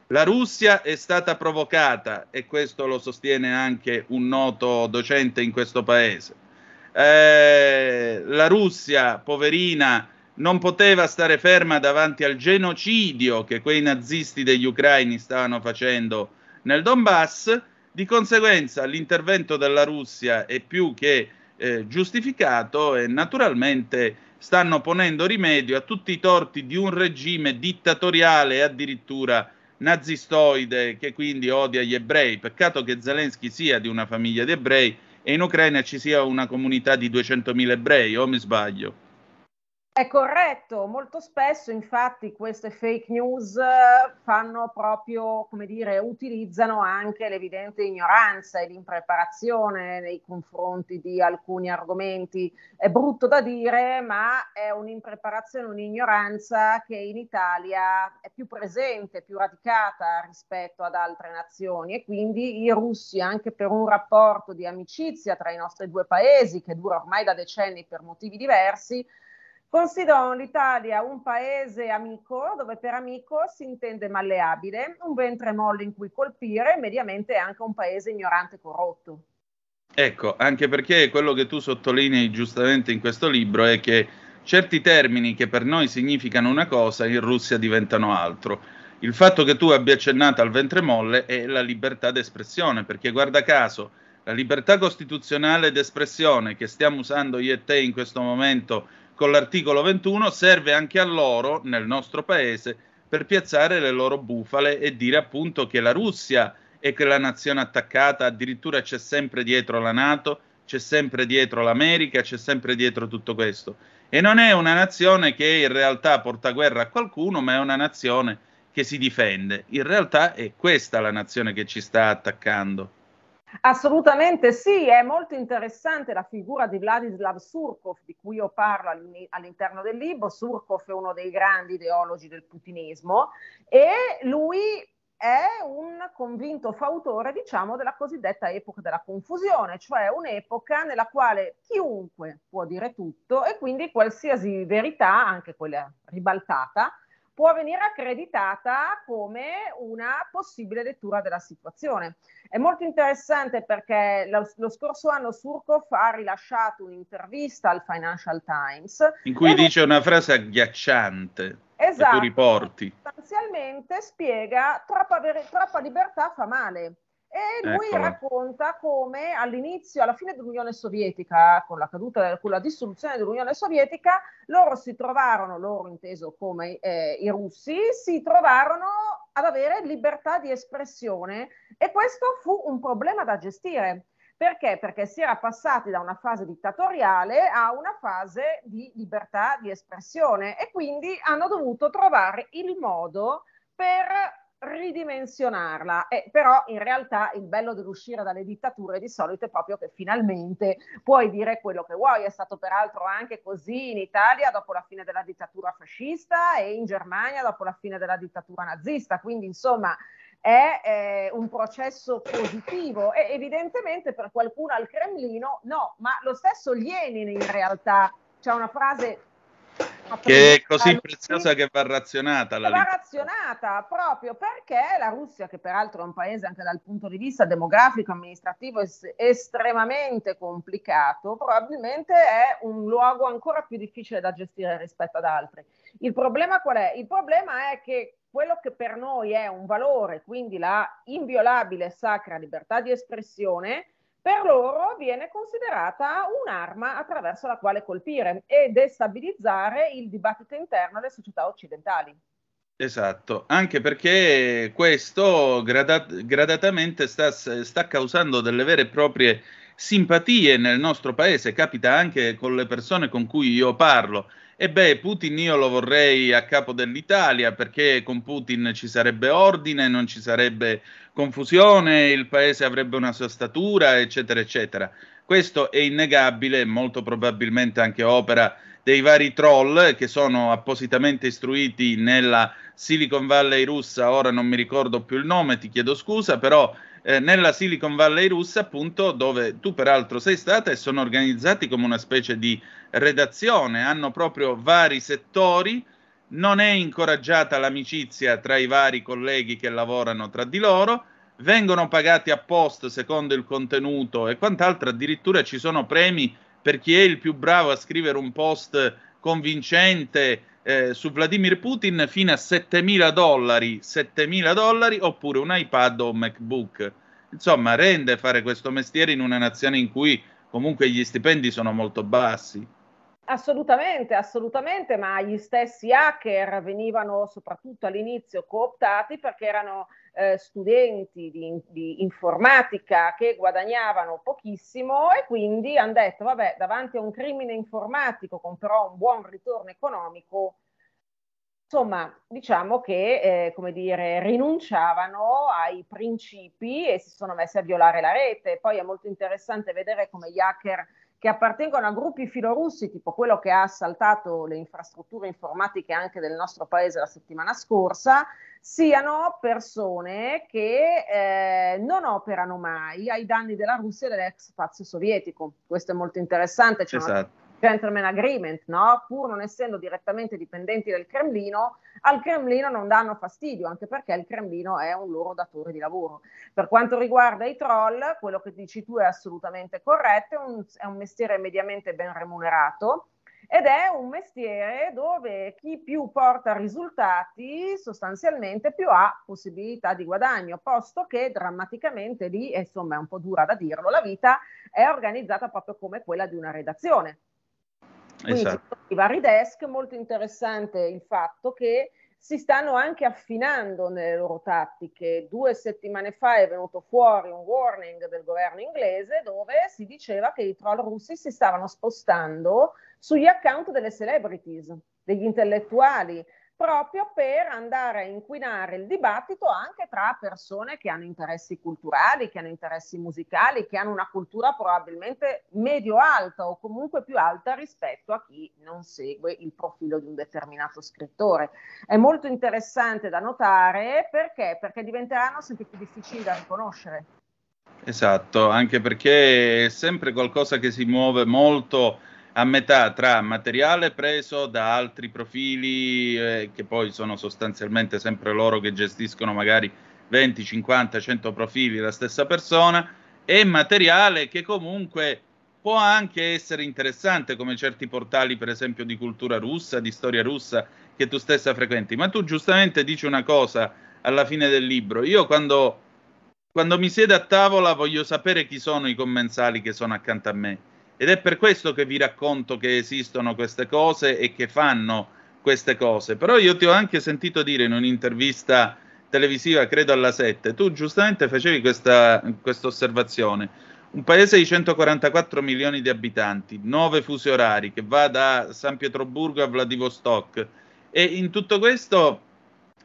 la Russia è stata provocata e questo lo sostiene anche un noto docente in questo paese. Eh, la Russia, poverina, non poteva stare ferma davanti al genocidio che quei nazisti degli ucraini stavano facendo nel Donbass, di conseguenza l'intervento della Russia è più che eh, giustificato e naturalmente stanno ponendo rimedio a tutti i torti di un regime dittatoriale e addirittura nazistoide che quindi odia gli ebrei. Peccato che Zelensky sia di una famiglia di ebrei e in Ucraina ci sia una comunità di 200.000 ebrei, o mi sbaglio? È corretto, molto spesso infatti queste fake news eh, fanno proprio, come dire, utilizzano anche l'evidente ignoranza e l'impreparazione nei confronti di alcuni argomenti. È brutto da dire, ma è un'impreparazione, un'ignoranza che in Italia è più presente, più radicata rispetto ad altre nazioni e quindi i russi, anche per un rapporto di amicizia tra i nostri due paesi, che dura ormai da decenni per motivi diversi, Considerano l'Italia un paese amico, dove per amico si intende malleabile, un ventre molle in cui colpire, mediamente anche un paese ignorante e corrotto. Ecco, anche perché quello che tu sottolinei giustamente in questo libro è che certi termini che per noi significano una cosa in Russia diventano altro. Il fatto che tu abbia accennato al ventre molle è la libertà d'espressione, perché guarda caso, la libertà costituzionale d'espressione che stiamo usando io e te in questo momento con l'articolo 21 serve anche a loro, nel nostro paese, per piazzare le loro bufale e dire appunto che la Russia è quella nazione attaccata, addirittura c'è sempre dietro la Nato, c'è sempre dietro l'America, c'è sempre dietro tutto questo. E non è una nazione che in realtà porta guerra a qualcuno, ma è una nazione che si difende. In realtà è questa la nazione che ci sta attaccando. Assolutamente sì, è molto interessante la figura di Vladislav Surkov di cui io parlo all'interno del libro. Surkov è uno dei grandi ideologi del putinismo e lui è un convinto fautore, diciamo, della cosiddetta epoca della confusione, cioè un'epoca nella quale chiunque può dire tutto e quindi qualsiasi verità, anche quella ribaltata, può venire accreditata come una possibile lettura della situazione. È molto interessante perché lo, lo scorso anno Surkov ha rilasciato un'intervista al Financial Times in cui dice una frase agghiacciante esatto, che tu riporti. Sostanzialmente spiega troppa, troppa libertà fa male. E lui Eccola. racconta come all'inizio, alla fine dell'Unione Sovietica, con la caduta, con la dissoluzione dell'Unione Sovietica, loro si trovarono, loro inteso come eh, i russi, si trovarono ad avere libertà di espressione e questo fu un problema da gestire Perché? Perché si era passati da una fase dittatoriale a una fase di libertà di espressione e quindi hanno dovuto trovare il modo per ridimensionarla. Eh, però in realtà il bello dell'uscire dalle dittature di solito è proprio che finalmente puoi dire quello che vuoi. È stato peraltro anche così in Italia dopo la fine della dittatura fascista e in Germania dopo la fine della dittatura nazista. Quindi insomma è eh, un processo positivo e evidentemente per qualcuno al Cremlino no, ma lo stesso Lenin in realtà c'è una frase che è così preziosa che va razionata la va razionata proprio perché la Russia che peraltro è un paese anche dal punto di vista demografico amministrativo es- estremamente complicato probabilmente è un luogo ancora più difficile da gestire rispetto ad altri il problema qual è? il problema è che quello che per noi è un valore quindi la inviolabile e sacra libertà di espressione per loro viene considerata un'arma attraverso la quale colpire e destabilizzare il dibattito interno alle società occidentali. Esatto, anche perché questo gradat- gradatamente sta, sta causando delle vere e proprie simpatie nel nostro paese, capita anche con le persone con cui io parlo. E beh, Putin io lo vorrei a capo dell'Italia perché con Putin ci sarebbe ordine, non ci sarebbe confusione, il paese avrebbe una sua statura, eccetera, eccetera. Questo è innegabile, molto probabilmente anche opera dei vari troll che sono appositamente istruiti nella Silicon Valley russa, ora non mi ricordo più il nome, ti chiedo scusa, però eh, nella Silicon Valley russa, appunto, dove tu peraltro sei stata e sono organizzati come una specie di redazione, hanno proprio vari settori, non è incoraggiata l'amicizia tra i vari colleghi che lavorano tra di loro, vengono pagati a post secondo il contenuto e quant'altro, addirittura ci sono premi per chi è il più bravo a scrivere un post convincente eh, su Vladimir Putin fino a 7.000 dollari, 7.000 dollari oppure un iPad o un MacBook. Insomma, rende fare questo mestiere in una nazione in cui comunque gli stipendi sono molto bassi. Assolutamente, assolutamente, ma gli stessi hacker venivano soprattutto all'inizio cooptati perché erano eh, studenti di, di, informatica che guadagnavano pochissimo e quindi hanno detto, vabbè, davanti a un crimine informatico con però un buon ritorno economico, insomma, diciamo che, eh, come dire, rinunciavano ai principi e si sono messi a violare la rete. Poi è molto interessante vedere come gli hacker che appartengono a gruppi filorussi, tipo quello che ha assaltato le infrastrutture informatiche anche del nostro paese la settimana scorsa, siano persone che eh, non operano mai ai danni della Russia e dell'ex spazio sovietico. Questo è molto interessante. C'è esatto. una gentleman agreement, no? pur non essendo direttamente dipendenti del Cremlino, al Cremlino non danno fastidio, anche perché il Cremlino è un loro datore di lavoro. Per quanto riguarda i troll, quello che dici tu è assolutamente corretto, è un, è un mestiere mediamente ben remunerato ed è un mestiere dove chi più porta risultati sostanzialmente più ha possibilità di guadagno, posto che drammaticamente lì, insomma è un po' dura da dirlo, la vita è organizzata proprio come quella di una redazione. Quindi esatto. i vari desk, molto interessante il fatto che si stanno anche affinando nelle loro tattiche. Due settimane fa è venuto fuori un warning del governo inglese dove si diceva che i troll russi si stavano spostando sugli account delle celebrities, degli intellettuali, proprio per andare a inquinare il dibattito anche tra persone che hanno interessi culturali, che hanno interessi musicali, che hanno una cultura probabilmente medio-alta o comunque più alta rispetto a chi non segue il profilo di un determinato scrittore. È molto interessante da notare perché? Perché diventeranno sempre più difficili da riconoscere. Esatto, anche perché è sempre qualcosa che si muove molto a metà tra materiale preso da altri profili eh, che poi sono sostanzialmente sempre loro che gestiscono magari 20, 50, 100 profili la stessa persona e materiale che comunque può anche essere interessante come certi portali per esempio di cultura russa, di storia russa che tu stessa frequenti. Ma tu giustamente dici una cosa alla fine del libro. Io quando, quando mi siedo a tavola voglio sapere chi sono i commensali che sono accanto a me ed è per questo che vi racconto che esistono queste cose e che fanno queste cose. Però io ti ho anche sentito dire in un'intervista televisiva, credo alla 7, tu giustamente facevi questa, osservazione. Un paese di 144 milioni di abitanti, 9 fusi orari, che va da San Pietroburgo a Vladivostok. E in tutto questo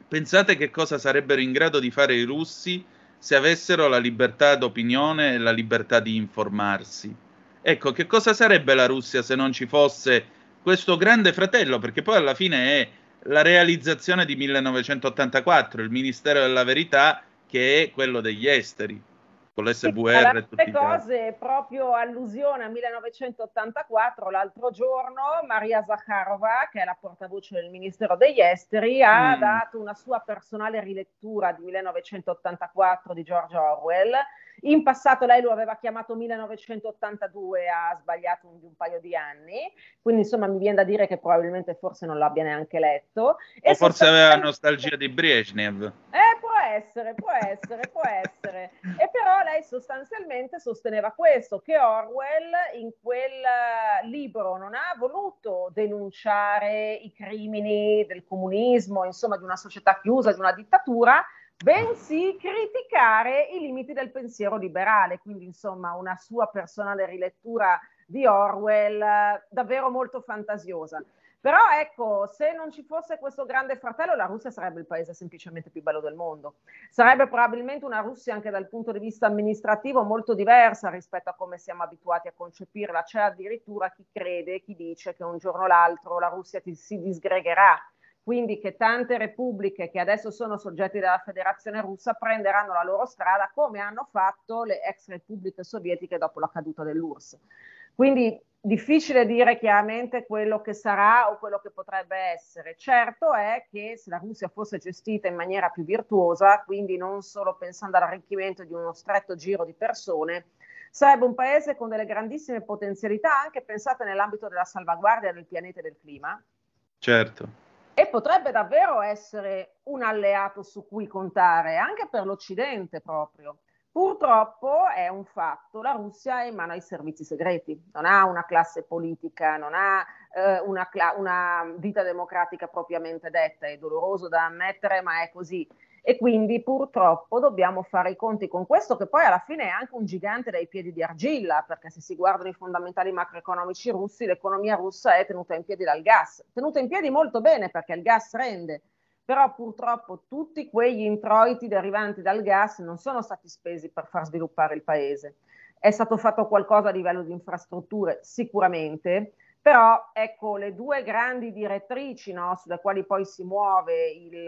pensate che cosa sarebbero in grado di fare i russi se avessero la libertà d'opinione e la libertà di informarsi. Ecco, che cosa sarebbe la Russia se non ci fosse questo grande fratello? Perché poi alla fine è la realizzazione di 1984, il Ministero della Verità, che è quello degli esteri con l'SVR e tutti le cose, proprio allusione a 1984, l'altro giorno Maria Zakharova, che è la portavoce del Ministero degli Esteri, ha Mm. dato una sua personale rilettura di 1984 di George Orwell. In passato lei lo aveva chiamato 1982, ha sbagliato un, di un paio di anni, quindi insomma mi viene da dire che probabilmente forse non l'abbia neanche letto. E O forse aveva sostanzialmente- nostalgia di Brezhnev. eh, può essere, può essere, può essere. E però lei sostanzialmente sosteneva questo, che Orwell in quel eh, libro non ha voluto denunciare i crimini del comunismo, insomma di una società chiusa, di una dittatura, bensì criticare i limiti del pensiero liberale, quindi insomma una sua personale rilettura di Orwell davvero molto fantasiosa. Però ecco, se non ci fosse questo grande fratello, la Russia sarebbe il paese semplicemente più bello del mondo. Sarebbe probabilmente una Russia anche dal punto di vista amministrativo molto diversa rispetto a come siamo abituati a concepirla. C'è addirittura chi crede, chi dice che un giorno o l'altro la Russia ti- si disgregherà. Quindi che tante repubbliche che adesso sono soggetti della Federazione russa prenderanno la loro strada come hanno fatto le ex repubbliche sovietiche dopo la caduta dell'URSS. Quindi difficile dire chiaramente quello che sarà o quello che potrebbe essere. Certo è che se la Russia fosse gestita in maniera più virtuosa, quindi non solo pensando all'arricchimento di uno stretto giro di persone, sarebbe un paese con delle grandissime potenzialità, anche pensate nell'ambito della salvaguardia del pianeta e del clima, Certo. E potrebbe davvero essere un alleato su cui contare, anche per l'Occidente proprio. Purtroppo è un fatto, la Russia è in mano ai servizi segreti, non ha una classe politica, non ha eh, una, cla- una vita democratica propriamente detta, è doloroso da ammettere, ma è così. E quindi purtroppo dobbiamo fare i conti con questo, che poi alla fine è anche un gigante dai piedi di argilla, perché se si guardano i fondamentali macroeconomici russi, l'economia russa è tenuta in piedi dal gas, tenuta in piedi molto bene perché il gas rende, però purtroppo tutti quegli introiti derivanti dal gas non sono stati spesi per far sviluppare il paese. È stato fatto qualcosa a livello di infrastrutture, sicuramente, però ecco le due grandi direttrici no, sulle quali poi si muove il,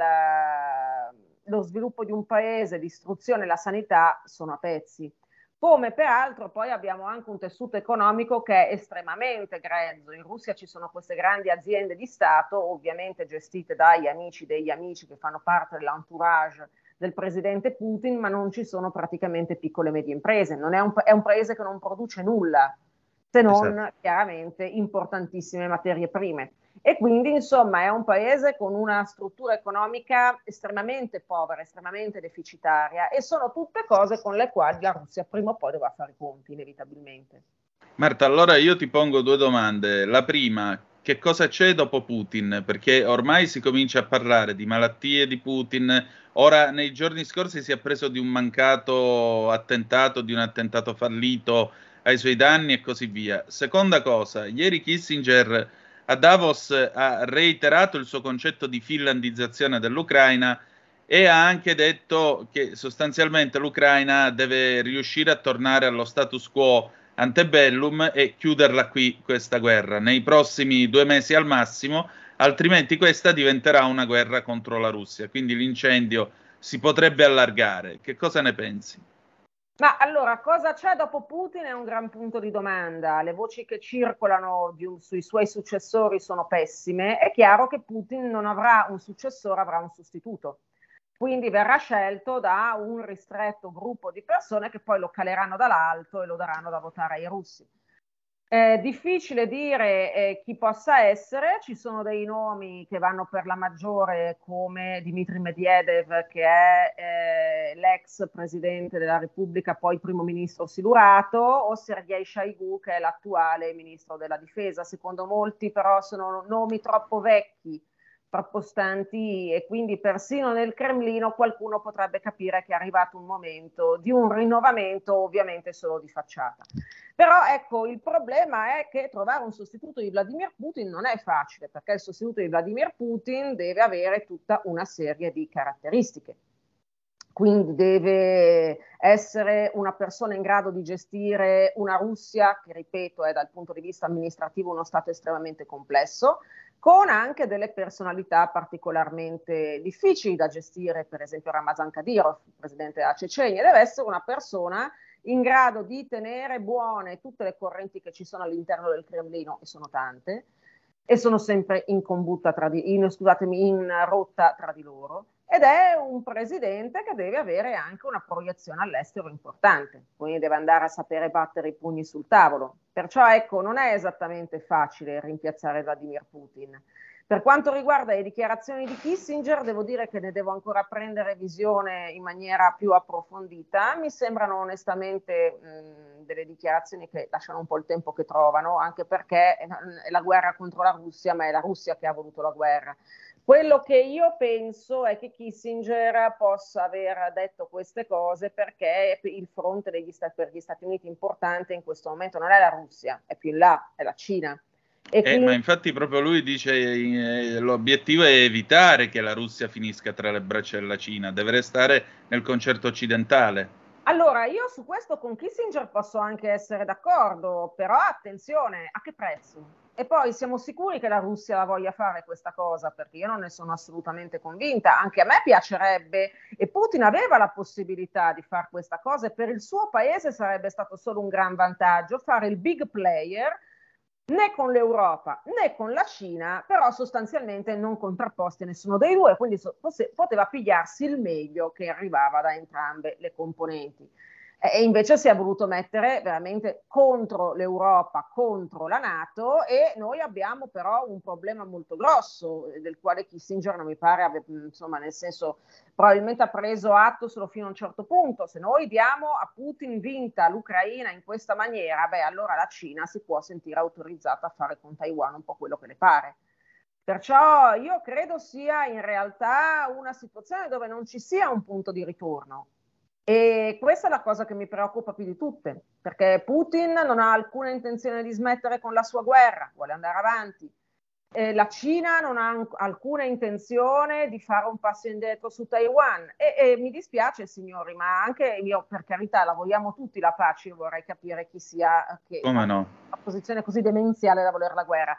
lo sviluppo di un paese, l'istruzione e la sanità sono a pezzi. Come peraltro poi abbiamo anche un tessuto economico che è estremamente grezzo. In Russia ci sono queste grandi aziende di Stato, ovviamente gestite dagli amici degli amici che fanno parte dell'entourage del presidente Putin, ma non ci sono praticamente piccole e medie imprese. Non è, un, è un paese che non produce nulla, se non Esatto. chiaramente importantissime materie prime. E quindi, insomma, è un paese con una struttura economica estremamente povera, estremamente deficitaria e sono tutte cose con le quali la Russia prima o poi dovrà fare i conti, inevitabilmente. Marta, allora io ti pongo due domande. La prima, che cosa c'è dopo Putin? Perché ormai si comincia a parlare di malattie di Putin. Ora, nei giorni scorsi si è preso di un mancato attentato, di un attentato fallito ai suoi danni e così via. Seconda cosa, ieri Kissinger a Davos ha reiterato il suo concetto di finlandizzazione dell'Ucraina e ha anche detto che sostanzialmente l'Ucraina deve riuscire a tornare allo status quo antebellum e chiuderla qui questa guerra nei prossimi due mesi al massimo, altrimenti questa diventerà una guerra contro la Russia. Quindi l'incendio si potrebbe allargare. Che cosa ne pensi? Ma allora, cosa c'è dopo Putin è un gran punto di domanda. Le voci che circolano un- sui suoi successori sono pessime. È chiaro che Putin non avrà un successore, avrà un sostituto. Quindi verrà scelto da un ristretto gruppo di persone che poi lo caleranno dall'alto e lo daranno da votare ai russi. È difficile dire eh, chi possa essere, ci sono dei nomi che vanno per la maggiore come Dmitry Medvedev che è eh, l'ex presidente della Repubblica, poi primo ministro silurato, o Sergei Shoigu che è l'attuale ministro della difesa. Secondo molti però sono nomi troppo vecchi troppo stanti e quindi persino nel Cremlino qualcuno potrebbe capire che è arrivato un momento di un rinnovamento ovviamente solo di facciata. Però ecco, il problema è che trovare un sostituto di Vladimir Putin non è facile, perché il sostituto di Vladimir Putin deve avere tutta una serie di caratteristiche. Quindi deve essere una persona in grado di gestire una Russia, che ripeto è dal punto di vista amministrativo uno Stato estremamente complesso, con anche delle personalità particolarmente difficili da gestire, per esempio Ramazan Kadyrov, presidente della Cecenia, deve essere una persona in grado di tenere buone tutte le correnti che ci sono all'interno del Cremlino, e sono tante, e sono sempre in tra di, in, scusatemi, in rotta tra di loro ed è un presidente che deve avere anche una proiezione all'estero importante, quindi deve andare a sapere battere i pugni sul tavolo. Perciò ecco, non è esattamente facile rimpiazzare Vladimir Putin. Per quanto riguarda le dichiarazioni di Kissinger, devo dire che ne devo ancora prendere visione in maniera più approfondita. Mi sembrano onestamente mh, delle dichiarazioni che lasciano un po' il tempo che trovano, anche perché è la guerra contro la Russia, ma è la Russia che ha voluto la guerra. Quello che io penso è che Kissinger possa aver detto queste cose perché il fronte degli Stati, per gli Stati Uniti importante in questo momento non è la Russia, è più in là, è la Cina. Eh, quindi... Ma infatti proprio lui dice eh, l'obiettivo è evitare che la Russia finisca tra le braccia della Cina, deve restare nel concerto occidentale. Allora, io su questo con Kissinger posso anche essere d'accordo, però attenzione, a che prezzo? E poi siamo sicuri che la Russia la voglia fare questa cosa, perché io non ne sono assolutamente convinta. Anche a me piacerebbe, e Putin aveva la possibilità di fare questa cosa, e per il suo paese sarebbe stato solo un gran vantaggio fare il big player né con l'Europa né con la Cina, però sostanzialmente non contrapposti a nessuno dei due, quindi so- poteva pigliarsi il meglio che arrivava da entrambe le componenti e invece si è voluto mettere veramente contro l'Europa, contro la Nato e noi abbiamo però un problema molto grosso eh, del quale Kissinger non mi pare, abbia, insomma nel senso probabilmente ha preso atto solo fino a un certo punto, se noi diamo a Putin vinta l'Ucraina in questa maniera, beh allora la Cina si può sentire autorizzata a fare con Taiwan un po' quello che le pare. Perciò io credo sia in realtà una situazione dove non ci sia un punto di ritorno, e questa è la cosa che mi preoccupa più di tutte, perché Putin non ha alcuna intenzione di smettere con la sua guerra, vuole andare avanti. E la Cina non ha alcuna intenzione di fare un passo indietro su Taiwan. E, e, mi dispiace, signori, ma anche io, per carità, la vogliamo tutti la pace. Io vorrei capire chi sia che Come no? una posizione così demenziale da voler la guerra.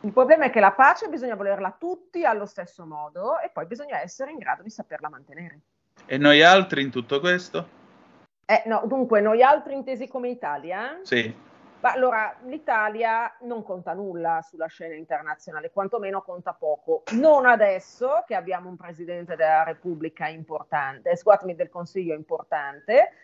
Il problema è che la pace bisogna volerla tutti allo stesso modo e poi bisogna essere in grado di saperla mantenere. E noi altri in tutto questo? Eh, no, dunque, noi altri intesi come Italia? Sì. Ma allora, l'Italia non conta nulla sulla scena internazionale, quantomeno conta poco. Non adesso che abbiamo un Presidente della Repubblica importante, scusatemi, del Consiglio importante,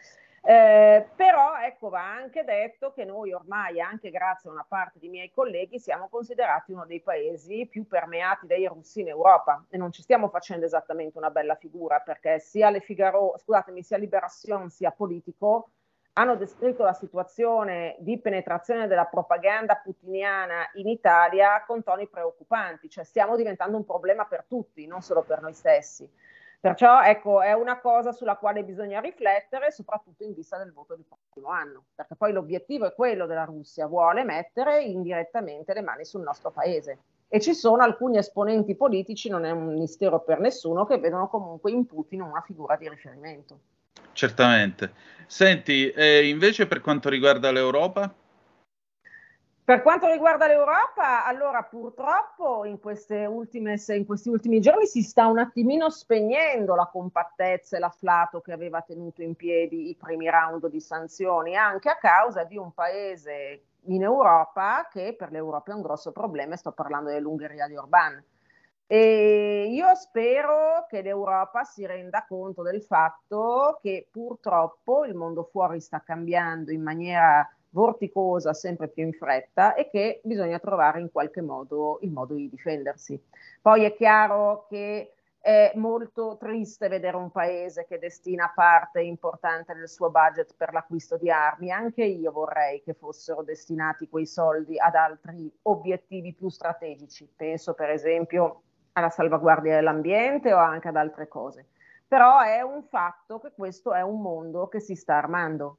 eh, però ecco va anche detto che noi ormai, anche grazie a una parte di miei colleghi, siamo considerati uno dei paesi più permeati dai russi in Europa e non ci stiamo facendo esattamente una bella figura perché sia le Figaro, scusatemi, sia Liberation sia Politico hanno descritto la situazione di penetrazione della propaganda putiniana in Italia con toni preoccupanti, cioè stiamo diventando un problema per tutti, non solo per noi stessi. Perciò ecco, è una cosa sulla quale bisogna riflettere, soprattutto in vista del voto del prossimo anno, perché poi l'obiettivo è quello della Russia, vuole mettere indirettamente le mani sul nostro paese. E ci sono alcuni esponenti politici, non è un mistero per nessuno, che vedono comunque in Putin una figura di riferimento. Certamente. Senti, eh, invece per quanto riguarda l'Europa? Per quanto riguarda l'Europa, allora purtroppo in, ultime, in, questi ultimi giorni si sta un attimino spegnendo la compattezza e l'afflato che aveva tenuto in piedi i primi round di sanzioni, anche a causa di un paese in Europa che per l'Europa è un grosso problema, sto parlando dell'Ungheria di Orban. E io spero che l'Europa si renda conto del fatto che purtroppo il mondo fuori sta cambiando in maniera vorticosa sempre più in fretta e che bisogna trovare in qualche modo il modo di difendersi. Poi è chiaro che è molto triste vedere un paese che destina parte importante del suo budget per l'acquisto di armi. Anche io vorrei che fossero destinati quei soldi ad altri obiettivi più strategici. Penso per esempio alla salvaguardia dell'ambiente o anche ad altre cose. Però è un fatto che questo è un mondo che si sta armando.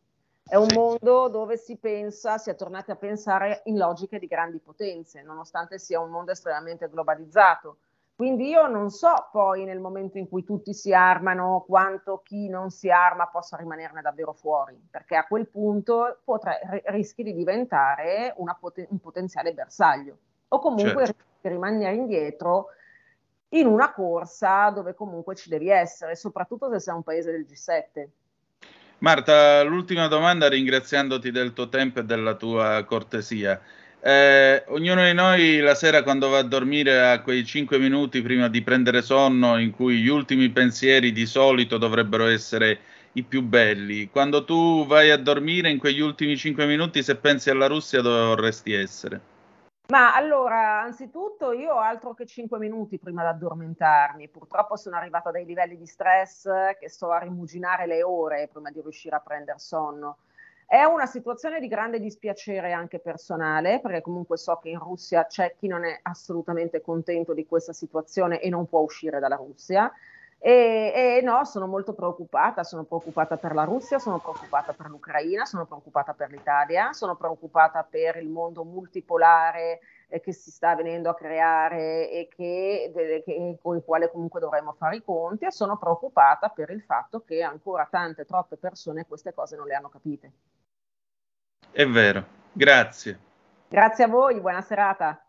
È un mondo dove si pensa, si è tornati a pensare in logiche di grandi potenze, nonostante sia un mondo estremamente globalizzato. Quindi io non so poi nel momento in cui tutti si armano quanto chi non si arma possa rimanerne davvero fuori, perché a quel punto potre- rischi di diventare poten- un potenziale bersaglio o comunque Certo. rischi di rimanere indietro in una corsa dove comunque ci devi essere, soprattutto se sei un paese del G7. Marta, l'ultima domanda ringraziandoti del tuo tempo e della tua cortesia. Eh, ognuno di noi la sera quando va a dormire ha quei 5 minuti prima di prendere sonno in cui gli ultimi pensieri di solito dovrebbero essere i più belli. Quando tu vai a dormire in quegli ultimi 5 minuti, se pensi alla Russia, dove vorresti essere? Ma allora, anzitutto io ho altro che 5 minuti prima di addormentarmi. Purtroppo sono arrivata a dei livelli di stress che sto a rimuginare le ore prima di riuscire a prendere sonno. È una situazione di grande dispiacere anche personale, perché comunque so che in Russia c'è chi non è assolutamente contento di questa situazione e non può uscire dalla Russia. E, e no, sono molto preoccupata, sono preoccupata per la Russia, sono preoccupata per l'Ucraina, sono preoccupata per l'Italia, sono preoccupata per il mondo multipolare eh, che si sta venendo a creare e che, de- che- con il quale comunque dovremmo fare i conti e sono preoccupata per il fatto che ancora tante, troppe persone queste cose non le hanno capite. È vero, grazie. Grazie a voi, buona serata.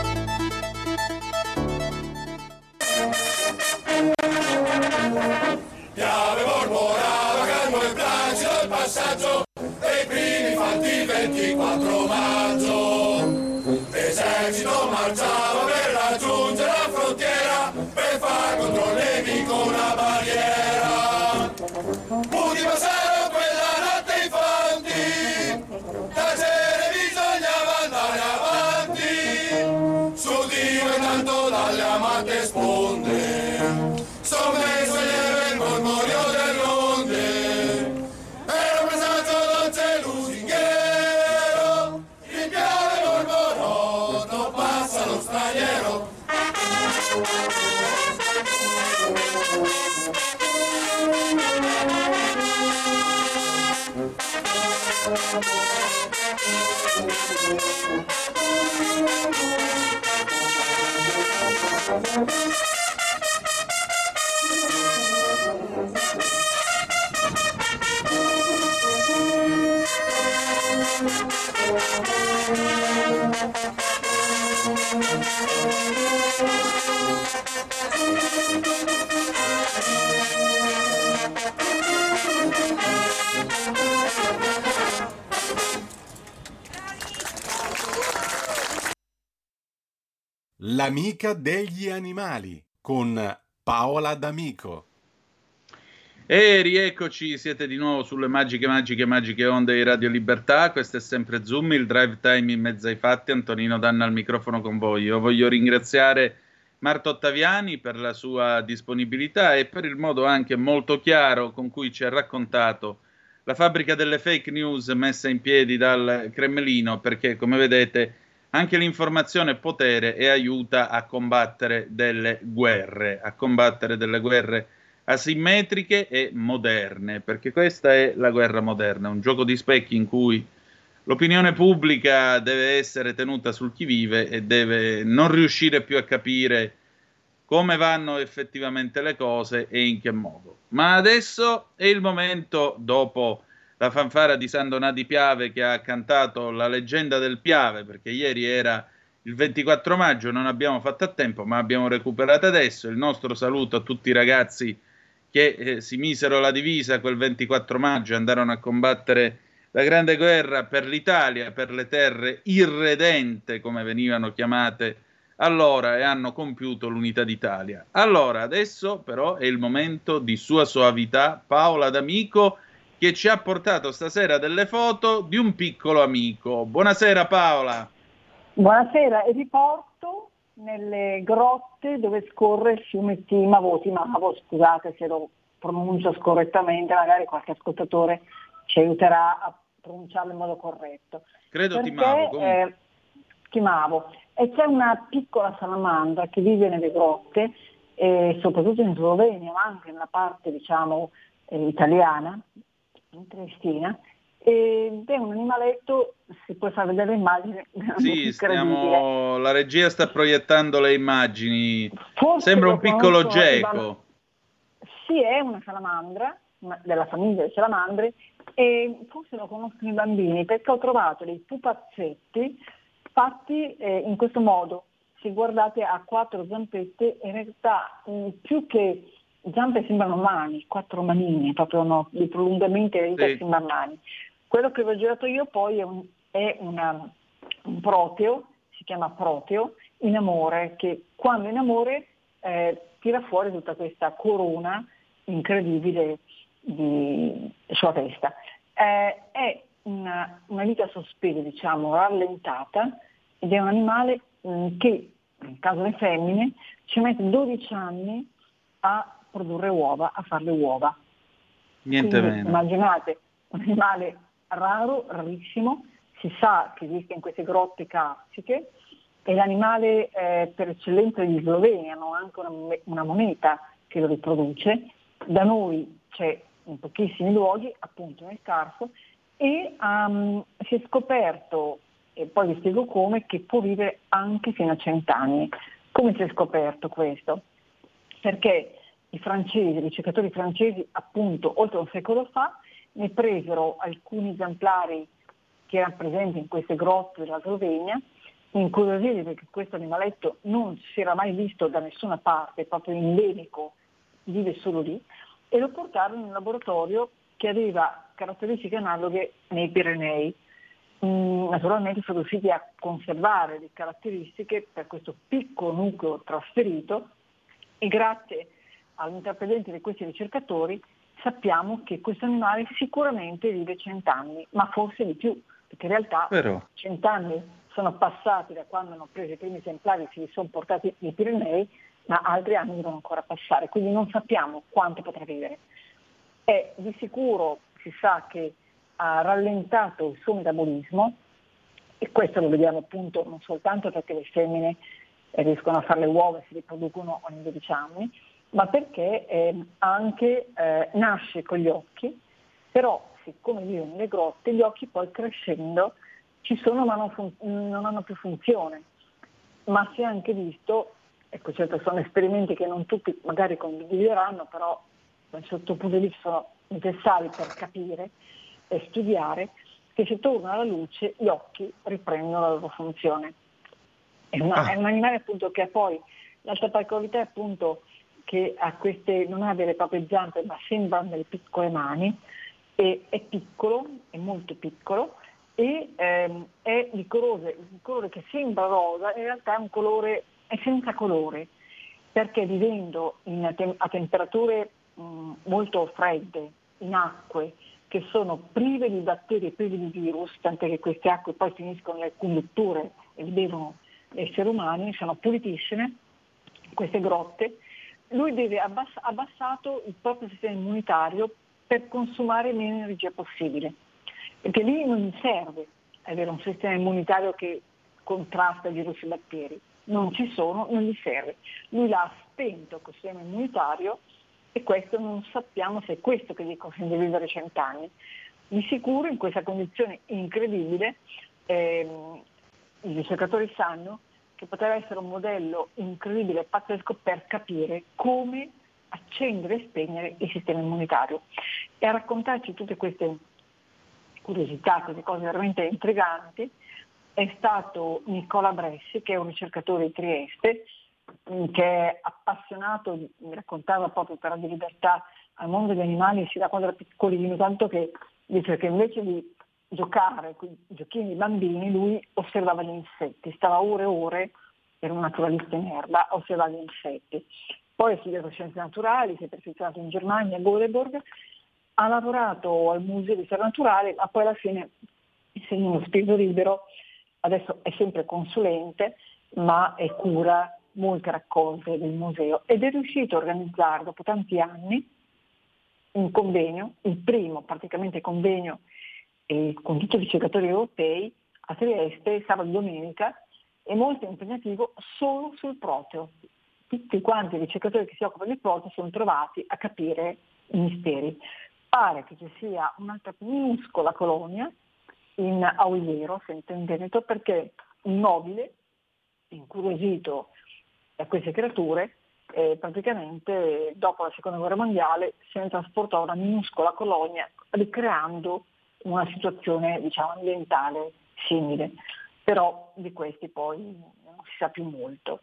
L'amica degli animali con Paola D'Amico. E rieccoci, siete di nuovo sulle magiche, magiche, magiche onde di Radio Libertà. Questo è sempre Zoom, il drive time in mezzo ai fatti. Antonino Danna al microfono con voi. Io voglio ringraziare Marta Ottaviani per la sua disponibilità e per il modo anche molto chiaro con cui ci ha raccontato la fabbrica delle fake news messa in piedi dal Cremlino, perché come vedete anche l'informazione potere e aiuta a combattere delle guerre, a combattere delle guerre asimmetriche e moderne, perché questa è la guerra moderna, un gioco di specchi in cui l'opinione pubblica deve essere tenuta sul chi vive e deve non riuscire più a capire come vanno effettivamente le cose e in che modo. Ma adesso è il momento, dopo la fanfara di San Donà di Piave che ha cantato la leggenda del Piave, perché ieri era il 24 maggio, non abbiamo fatto a tempo, ma abbiamo recuperato adesso. Il nostro saluto a tutti i ragazzi che eh, si misero la divisa quel 24 maggio e andarono a combattere la grande guerra per l'Italia, per le terre irredente, come venivano chiamate allora, e hanno compiuto l'unità d'Italia. Allora, adesso però è il momento di sua soavità, Paola D'Amico, che ci ha portato stasera delle foto di un piccolo amico. Buonasera Paola. Buonasera, e vi porto nelle grotte dove scorre il fiume Timavo, Timavo, scusate se lo pronuncio scorrettamente, magari qualche ascoltatore ci aiuterà a pronunciarlo in modo corretto. Credo Perché, Timavo, comunque. eh, Timavo. E c'è una piccola salamandra che vive nelle grotte, eh, soprattutto in Slovenia, ma anche nella parte diciamo eh, italiana, in Triestina, ed è un animaletto, si può far vedere l'immagine, Sì, stiamo... la regia sta proiettando le immagini. Forse Sembra un piccolo geco. Sì, è una salamandra, della famiglia delle salamandre, e forse lo conoscono i bambini perché ho trovato dei pupazzetti fatti eh, in questo modo. Se guardate ha quattro zampette, in realtà mh, più che zampe sembrano mani, quattro manine, proprio no, di prolungamenti delle dita Sì. sembrano mani. Quello che vi ho girato io poi è un, è una- un proteo, si chiama proteo, in amore, che quando è in amore eh, tira fuori tutta questa corona incredibile di sua testa. Eh, è una, una vita sospesa, diciamo, rallentata ed è un animale mh, che, nel caso delle femmine, ci mette 12 anni a produrre uova, a fare le uova. Niente Quindi, meno. Immaginate un animale raro, rarissimo, si sa che esiste in queste grotte carsiche, è l'animale eh, per eccellenza di Slovenia, hanno anche una, una moneta che lo riproduce, da noi c'è in pochissimi luoghi, appunto nel Carso, e ehm, si è scoperto, e poi vi spiego come, che può vivere anche fino a 100 anni. Come si è scoperto questo? Perché i francesi, i ricercatori francesi, appunto oltre un secolo fa, ne presero alcuni esemplari che erano presenti in queste grotte della Slovenia, incuriositi perché questo animaletto non si era mai visto da nessuna parte, proprio endemico, vive solo lì, e lo portarono in un laboratorio che aveva caratteristiche analoghe nei Pirenei. Mm, naturalmente sono riusciti a conservare le caratteristiche per questo piccolo nucleo trasferito e grazie all'intraprendente di questi ricercatori sappiamo che questo animale sicuramente vive cent'anni, ma forse di più, perché in realtà cent'anni sono passati da quando hanno preso i primi esemplari e si sono portati nei Pirenei, ma altri anni devono ancora passare, quindi non sappiamo quanto potrà vivere. E di sicuro si sa che ha rallentato il suo metabolismo e questo lo vediamo appunto non soltanto perché le femmine riescono a fare le uova e si riproducono ogni 12 anni, ma perché ehm, anche eh, nasce con gli occhi, però siccome vive nelle grotte, gli occhi poi crescendo ci sono ma non, fun- non hanno più funzione. Ma si è anche visto, ecco certo sono esperimenti che non tutti magari condivideranno, però sotto il punto di vista sono necessari per capire e studiare, che se torna la luce gli occhi riprendono la loro funzione. È, una- Ah. è un animale appunto che ha poi l'altra particolarità è appunto che ha queste, non ha delle zampe ma sembrano delle piccole mani, e è piccolo, è molto piccolo e ehm, è di colore, di colore che sembra rosa, in realtà è un colore, è senza colore, perché vivendo in a temperature mh, molto fredde, in acque che sono prive di batteri e prive di virus, tant'è che queste acque poi finiscono nelle condutture e gli esseri umani, sono pulitissime, queste grotte, lui deve abbass- abbassato il proprio sistema immunitario per consumare meno energia possibile, perché lì non serve avere un sistema immunitario che contrasta virus e batteri, non ci sono, non gli serve. Lui l'ha spento col sistema immunitario e questo non sappiamo se è questo che gli consente di vivere cent'anni. Di sicuro in questa condizione incredibile ehm, i ricercatori sanno che poteva essere un modello incredibile e pazzesco per capire come accendere e spegnere il sistema immunitario. E a raccontarci tutte queste curiosità, queste cose veramente intriganti, è stato Nicola Bressi, che è un ricercatore di Trieste, mh, che è appassionato, mi raccontava proprio per Radio Libertà, al mondo degli animali si da quando era piccolino, tanto che dice che invece di giocare con i giochini bambini, lui osservava gli insetti, stava ore e ore, era un naturalista in erba, osservava gli insetti. Poi ha studiato scienze naturali, si è perfezionato in Germania, a Göteborg, ha lavorato al Museo di Storia Naturale, ma poi alla fine, essendo uno spirito libero, adesso è sempre consulente ma è cura molte raccolte del museo ed è riuscito a organizzare dopo tanti anni un convegno, il primo praticamente convegno eh, con tutti i ricercatori europei a Trieste sabato e domenica e molto impegnativo solo sul proteo. Tutti quanti i ricercatori che si occupano di proteo sono trovati a capire i misteri. Pare che ci sia un'altra minuscola colonia in Auliero, sempre in Veneto, perché un nobile, incuriosito da queste creature, eh, praticamente dopo la seconda guerra mondiale se ne trasportò una minuscola colonia ricreando una situazione diciamo, ambientale simile, però di questi poi non si sa più molto.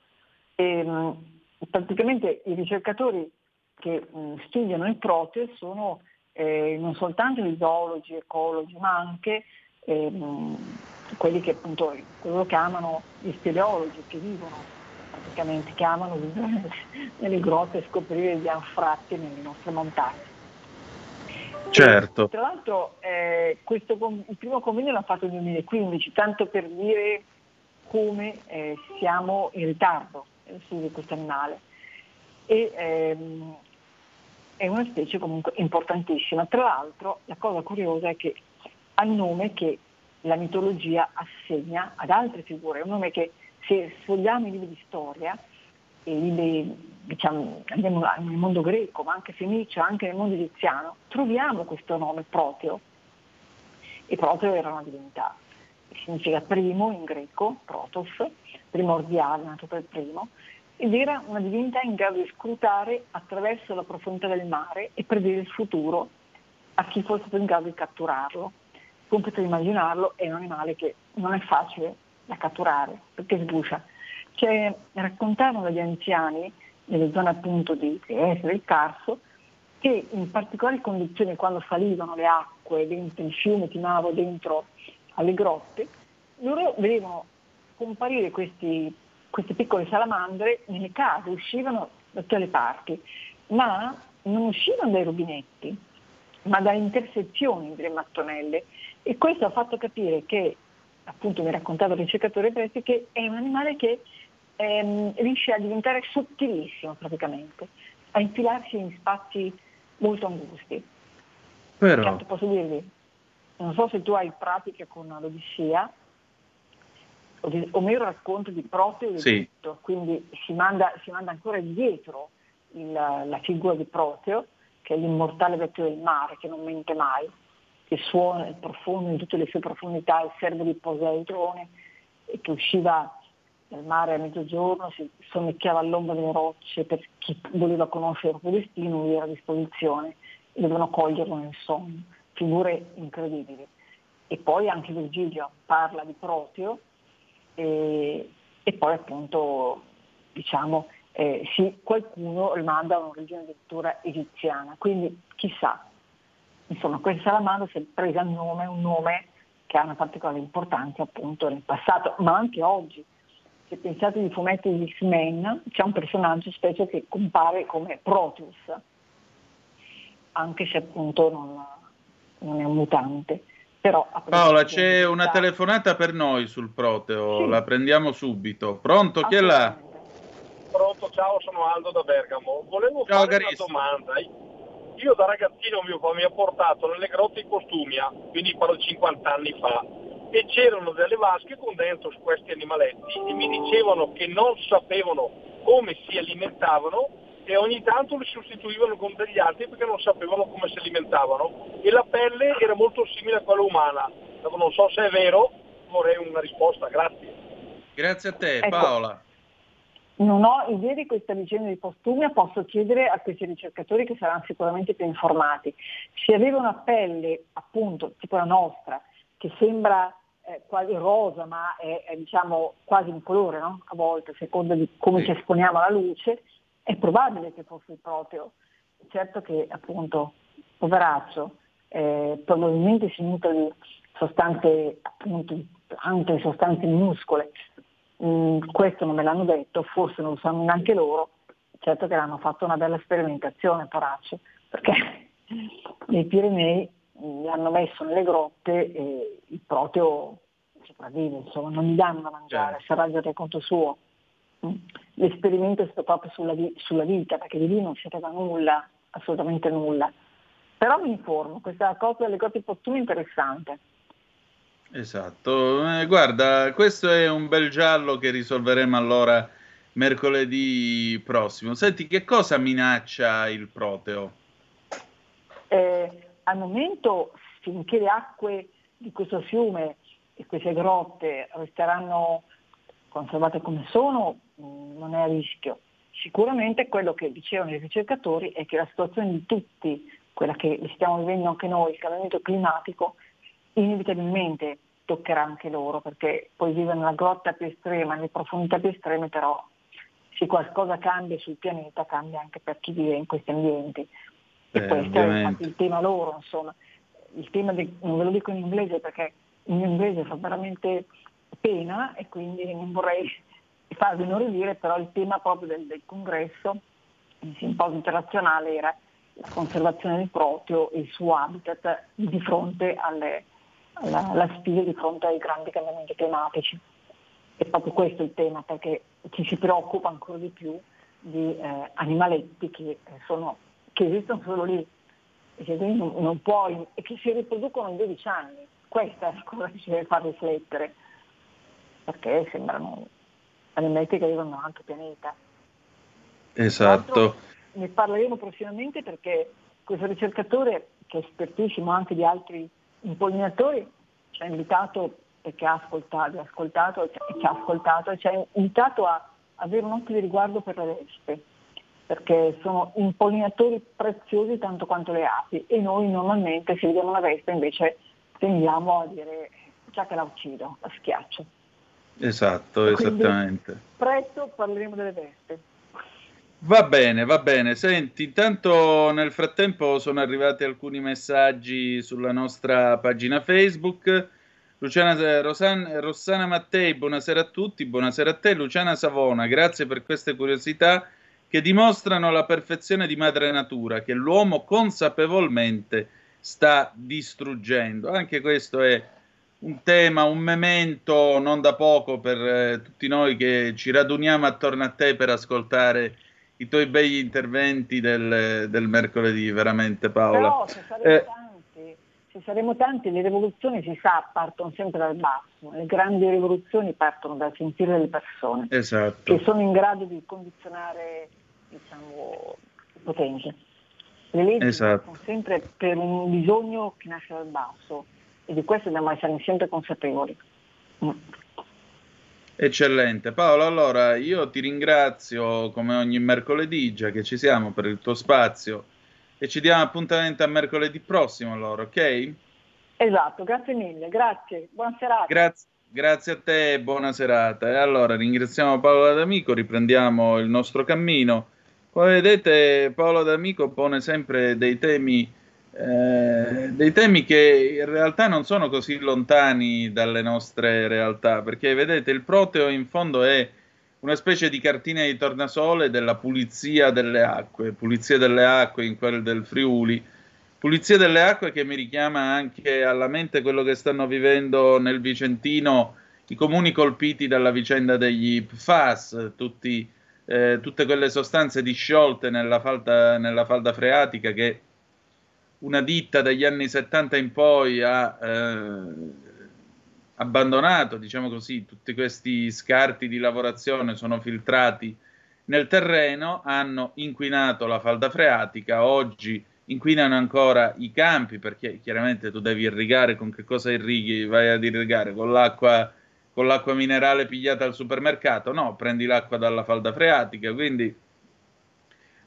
E, mh, praticamente i ricercatori che mh, studiano il proteo sono eh, non soltanto gli zoologi, ecologi, ma anche eh, mh, quelli che appunto che chiamano gli speleologi, che vivono praticamente, che amano vivere nelle grotte e scoprire gli anfratti nelle nostre montagne. Certo. E, tra l'altro eh, questo, il primo convegno l'ha fatto nel 2015, tanto per dire come eh, siamo in ritardo studio di questo animale. E, ehm, è una specie comunque importantissima. Tra l'altro la cosa curiosa è che ha il nome che la mitologia assegna ad altre figure, è un nome che se sfogliamo i libri di storia, libri, diciamo, andiamo nel mondo greco, ma anche fenicio, anche nel mondo egiziano, troviamo questo nome Proteo. E Proteo era una divinità, significa primo in greco, protos, primordiale, nato per primo, ed era una divinità in grado di scrutare attraverso la profondità del mare e predire il futuro a chi fosse in grado di catturarlo. Come potete immaginarlo, è un animale che non è facile da catturare perché sbucia. Cioè, raccontavano dagli anziani, nelle zone appunto di Trieste, del Carso, che in particolari condizioni quando salivano le acque dentro il fiume Timavo, dentro alle grotte, loro vedevano comparire questi, queste piccole salamandre nelle case, uscivano da tutte le parti, ma non uscivano dai rubinetti, ma da intersezioni delle mattonelle. E questo ha fatto capire che appunto mi raccontava il ricercatore Presti, che è un animale che ehm, riesce a diventare sottilissimo praticamente, a infilarsi in spazi molto angusti. Però... Certo, posso dirvi, non so se tu hai pratica con l'Odissea, Omero racconta di Proteo e Sì. Egitto, quindi si manda, si manda ancora indietro il- la figura di Proteo, che è l'immortale vecchio del mare, che non mente mai, che suona il profondo in tutte le sue profondità, il servo di Poseidone, e che usciva dal mare a mezzogiorno, si sonnecchiava all'ombra delle rocce, per chi voleva conoscere il proprio destino, lui era a disposizione e dovevano coglierlo nel sonno. Figure incredibili. E poi anche Virgilio parla di Proteo e, e poi appunto diciamo eh, sì, qualcuno rimanda a un'origine addirittura egiziana, quindi chissà. Insomma, questa salamandra si è presa il nome, un nome che ha una particolare importanza appunto nel passato, ma anche oggi. Se pensate ai fumetti di X-Men, c'è un personaggio specie che compare come Proteus, anche se appunto non, non è un mutante. Però Paola, c'è una telefonata per noi sul Proteo, Sì. la prendiamo subito. Pronto? Chi è là? Pronto, ciao, sono Aldo da Bergamo. Volevo Ciao, fare carissimo. una domanda. Io da ragazzino mio papà mi ha portato nelle grotte in Costumia, quindi parlo di 50 anni fa, e c'erano delle vasche con dentro questi animaletti e mi dicevano che non sapevano come si alimentavano e ogni tanto li sostituivano con degli altri perché non sapevano come si alimentavano e la pelle era molto simile a quella umana. Non so se è vero, vorrei una risposta, grazie. Grazie a te, Ecco. Paola. Non ho idea di questa vicenda di postumia, posso chiedere a questi ricercatori che saranno sicuramente più informati. Se aveva una pelle, appunto, tipo la nostra, che sembra eh, quasi rosa, ma è, è, diciamo quasi un colore, no? A volte, a seconda di come Sì. ci esponiamo alla luce, è probabile che fosse il proteo. Certo che appunto, poveraccio, eh, probabilmente si nutre di sostanze, appunto, tante sostanze minuscole. Mm, questo non me l'hanno detto, forse non lo sanno neanche loro, certo che hanno fatto una bella sperimentazione, poraccio, perché nei Pirenei mm, l'hanno messo nelle grotte e il proteo sopravvive, insomma, non gli danno da mangiare, Certo. sarà per conto suo. Mm. L'esperimento è stato proprio sulla, sulla vita, perché di lì non si sapeva nulla, assolutamente nulla. Però mi informo, questa cosa delle grotte postumi è interessante. Esatto, Eh, guarda, questo è un bel giallo che risolveremo allora mercoledì prossimo. Senti, che cosa minaccia il proteo? Eh, al momento, finché le acque di questo fiume e queste grotte resteranno conservate come sono, mh, non è a rischio. Sicuramente quello che dicevano i ricercatori è che la situazione di tutti, quella che stiamo vivendo anche noi, il cambiamento climatico, inevitabilmente toccherà anche loro, perché poi vivono nella grotta più estrema, nelle profondità più estreme, però se qualcosa cambia sul pianeta cambia anche per chi vive in questi ambienti. E Eh, infatti il tema loro, insomma. Il tema di- non ve lo dico in inglese perché in inglese fa veramente pena e quindi non vorrei farvi inorridire, però il tema proprio del, del congresso, il simposio internazionale era la conservazione del proteo e il suo habitat di fronte alle, alla, alla sfida, di fronte ai grandi cambiamenti climatici. È proprio questo il tema, perché ci si preoccupa ancora di più di eh, animaletti che, eh, sono, che esistono solo lì e che quindi non, non puoi, e che si riproducono in 12 anni. Questa è la cosa che ci deve far riflettere, perché sembrano animaletti che vivono in un altro pianeta. Esatto. Ne parleremo prossimamente perché questo ricercatore, che è espertissimo anche di altri impollinatori, ci ha invitato perché ha ascoltato, ha ascoltato e ci ha ascoltato e ci ha invitato a avere un occhio di riguardo per le vespe, perché sono impollinatori preziosi tanto quanto le api e noi normalmente se vediamo una vespa invece tendiamo a dire già che la uccido, la schiaccio. Esatto, Quindi- esattamente. Presto parleremo delle vespe. Va bene, va bene. Senti, intanto nel frattempo sono arrivati alcuni messaggi sulla nostra pagina Facebook. Luciana Rosan- Rossana Mattei, buonasera a tutti, buonasera a te. Luciana Savona, grazie per queste curiosità che dimostrano la perfezione di madre natura che l'uomo consapevolmente sta distruggendo. Anche questo è un tema, un memento non da poco per eh, tutti noi che ci raduniamo attorno a te per ascoltare i tuoi begli interventi del, del mercoledì, veramente Paola. Però Eh, se saremo tanti, le rivoluzioni si sa partono sempre dal basso, le grandi rivoluzioni partono dal sentire delle persone esatto. che sono in grado di condizionare diciamo, i potenti. Le leggi Esatto. sono sempre per un bisogno che nasce dal basso e di questo dobbiamo essere sempre consapevoli. Mm. Eccellente. Paolo, allora io ti ringrazio come ogni mercoledì, già che ci siamo per il tuo spazio e ci diamo appuntamento a mercoledì prossimo allora, ok? Esatto, grazie mille, grazie, buona serata. Grazie, grazie a te e buona serata. E allora ringraziamo Paolo D'Amico, riprendiamo il nostro cammino. Come vedete Paolo D'Amico pone sempre dei temi, eh, dei temi che in realtà non sono così lontani dalle nostre realtà, perché vedete il proteo in fondo è una specie di cartina di tornasole della pulizia delle acque, pulizia delle acque in quelle del Friuli, pulizia delle acque che mi richiama anche alla mente quello che stanno vivendo nel Vicentino i comuni colpiti dalla vicenda degli PFAS, tutti, eh, tutte quelle sostanze disciolte nella falda, nella falda freatica che una ditta dagli anni 70 in poi ha eh, abbandonato, diciamo così, tutti questi scarti di lavorazione sono filtrati nel terreno, hanno inquinato la falda freatica, oggi inquinano ancora i campi perché chiaramente tu devi irrigare, con che cosa irrighi? Vai ad irrigare con l'acqua, con l'acqua minerale pigliata al supermercato? No, prendi l'acqua dalla falda freatica, quindi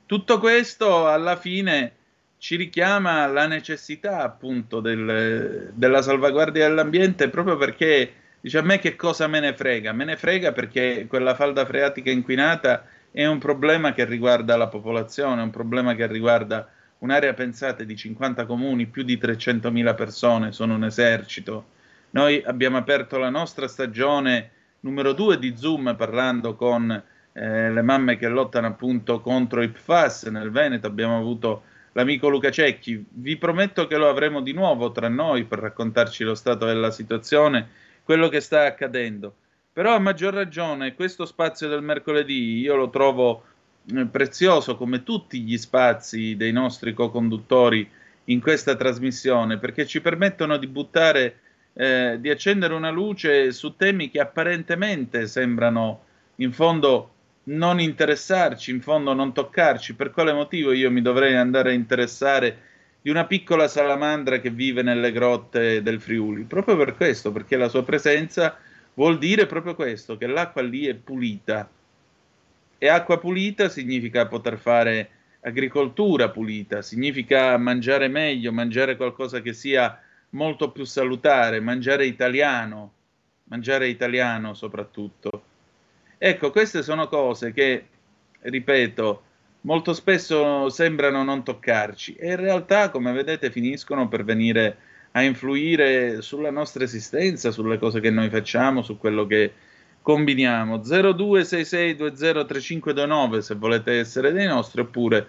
tutto questo alla fine ci richiama alla necessità appunto del- della salvaguardia dell'ambiente proprio perché dice a me che cosa me ne frega? Me ne frega perché quella falda freatica inquinata è un problema che riguarda la popolazione, è un problema che riguarda un'area pensate di 50 comuni, più di 300.000 persone, sono un esercito. Noi abbiamo aperto la nostra stagione numero 2 di Zoom parlando con eh, le mamme che lottano appunto contro i PFAS nel Veneto, abbiamo avuto l'amico Luca Cecchi. Vi prometto che lo avremo di nuovo tra noi per raccontarci lo stato della situazione, quello che sta accadendo. Però a maggior ragione questo spazio del mercoledì io lo trovo eh, prezioso come tutti gli spazi dei nostri co-conduttori in questa trasmissione perché ci permettono di buttare, eh, di accendere una luce su temi che apparentemente sembrano in fondo non interessarci, in fondo non toccarci. Per quale motivo io mi dovrei andare a interessare di una piccola salamandra che vive nelle grotte del Friuli? Proprio per questo, perché la sua presenza vuol dire proprio questo, che l'acqua lì è pulita. E acqua pulita significa poter fare agricoltura pulita, significa mangiare meglio, mangiare qualcosa che sia molto più salutare, mangiare italiano, mangiare italiano soprattutto. Ecco, queste sono cose che, ripeto, molto spesso sembrano non toccarci e in realtà, come vedete, finiscono per venire a influire sulla nostra esistenza, sulle cose che noi facciamo, su quello che combiniamo. 0266203529 se volete essere dei nostri, oppure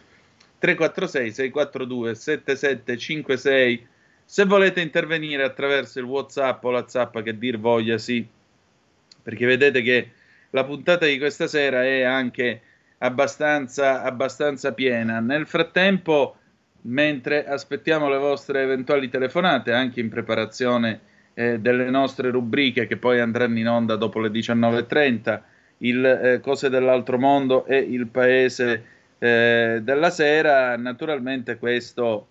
346 642 7756 se volete intervenire attraverso il WhatsApp o la zappa che dir voglia sì, perché vedete che la puntata di questa sera è anche abbastanza, abbastanza piena. Nel frattempo, mentre aspettiamo le vostre eventuali telefonate, anche in preparazione eh, delle nostre rubriche che poi andranno in onda dopo le 19.30, il eh, Cose dell'altro mondo e il Paese eh, della sera, naturalmente questo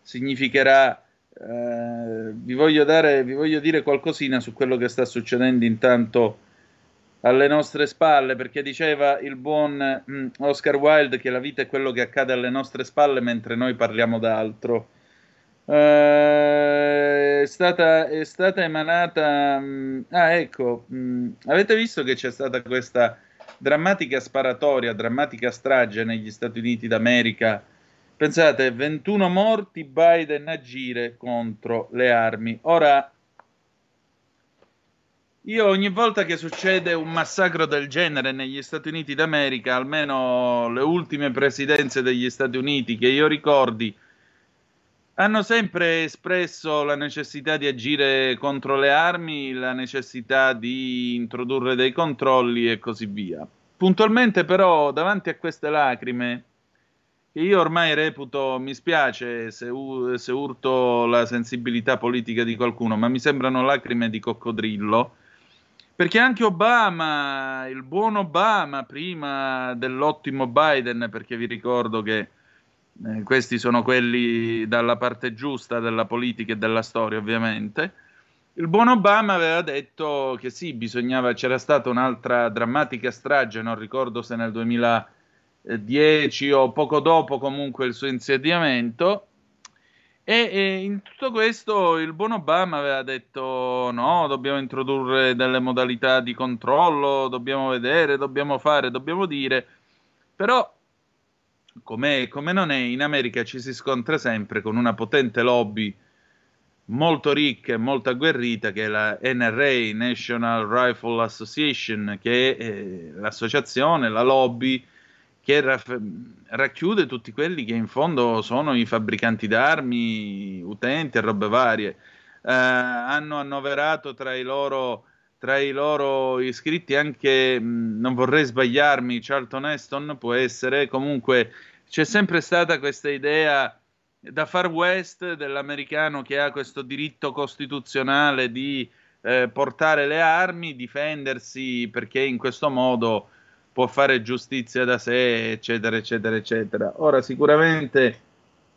significherà eh, vi voglio, dare, vi voglio dire qualcosina su quello che sta succedendo intanto alle nostre spalle, perché diceva il buon mm, Oscar Wilde che la vita è quello che accade alle nostre spalle mentre noi parliamo d'altro. Uh, è, stata, è stata emanata. Mh, ah, ecco, mh, avete visto che c'è stata questa drammatica sparatoria, drammatica strage negli Stati Uniti d'America? Pensate, 21 morti, Biden agire contro le armi. Ora, io ogni volta che succede un massacro del genere negli Stati Uniti d'America, almeno le ultime presidenze degli Stati Uniti che io ricordi, hanno sempre espresso la necessità di agire contro le armi, la necessità di introdurre dei controlli e così via. Puntualmente però, davanti a queste lacrime, che io ormai reputo, mi spiace se, se urto la sensibilità politica di qualcuno, ma mi sembrano lacrime di coccodrillo, perché anche Obama, il buon Obama, prima dell'ottimo Biden, perché vi ricordo che eh, questi sono quelli dalla parte giusta della politica e della storia, ovviamente. Il buon Obama aveva detto che sì, bisognava, c'era stata un'altra drammatica strage, non ricordo se nel 2010 o poco dopo comunque il suo insediamento, e, in tutto questo il buon Obama aveva detto no, dobbiamo introdurre delle modalità di controllo, dobbiamo vedere, dobbiamo fare, dobbiamo dire, però come, come non è, in America ci si scontra sempre con una potente lobby molto ricca e molto agguerrita che è la NRA, National Rifle Association, che è eh, l'associazione, la lobby che raff- racchiude tutti quelli che in fondo sono i fabbricanti d'armi, utenti e robe varie. Eh, hanno annoverato tra i loro tra i loro iscritti anche, mh, non vorrei sbagliarmi, Charlton Heston può essere, comunque c'è sempre stata questa idea da far west dell'americano che ha questo diritto costituzionale di eh, portare le armi, difendersi perché in questo modo può fare giustizia da sé, eccetera, eccetera, eccetera. Ora, sicuramente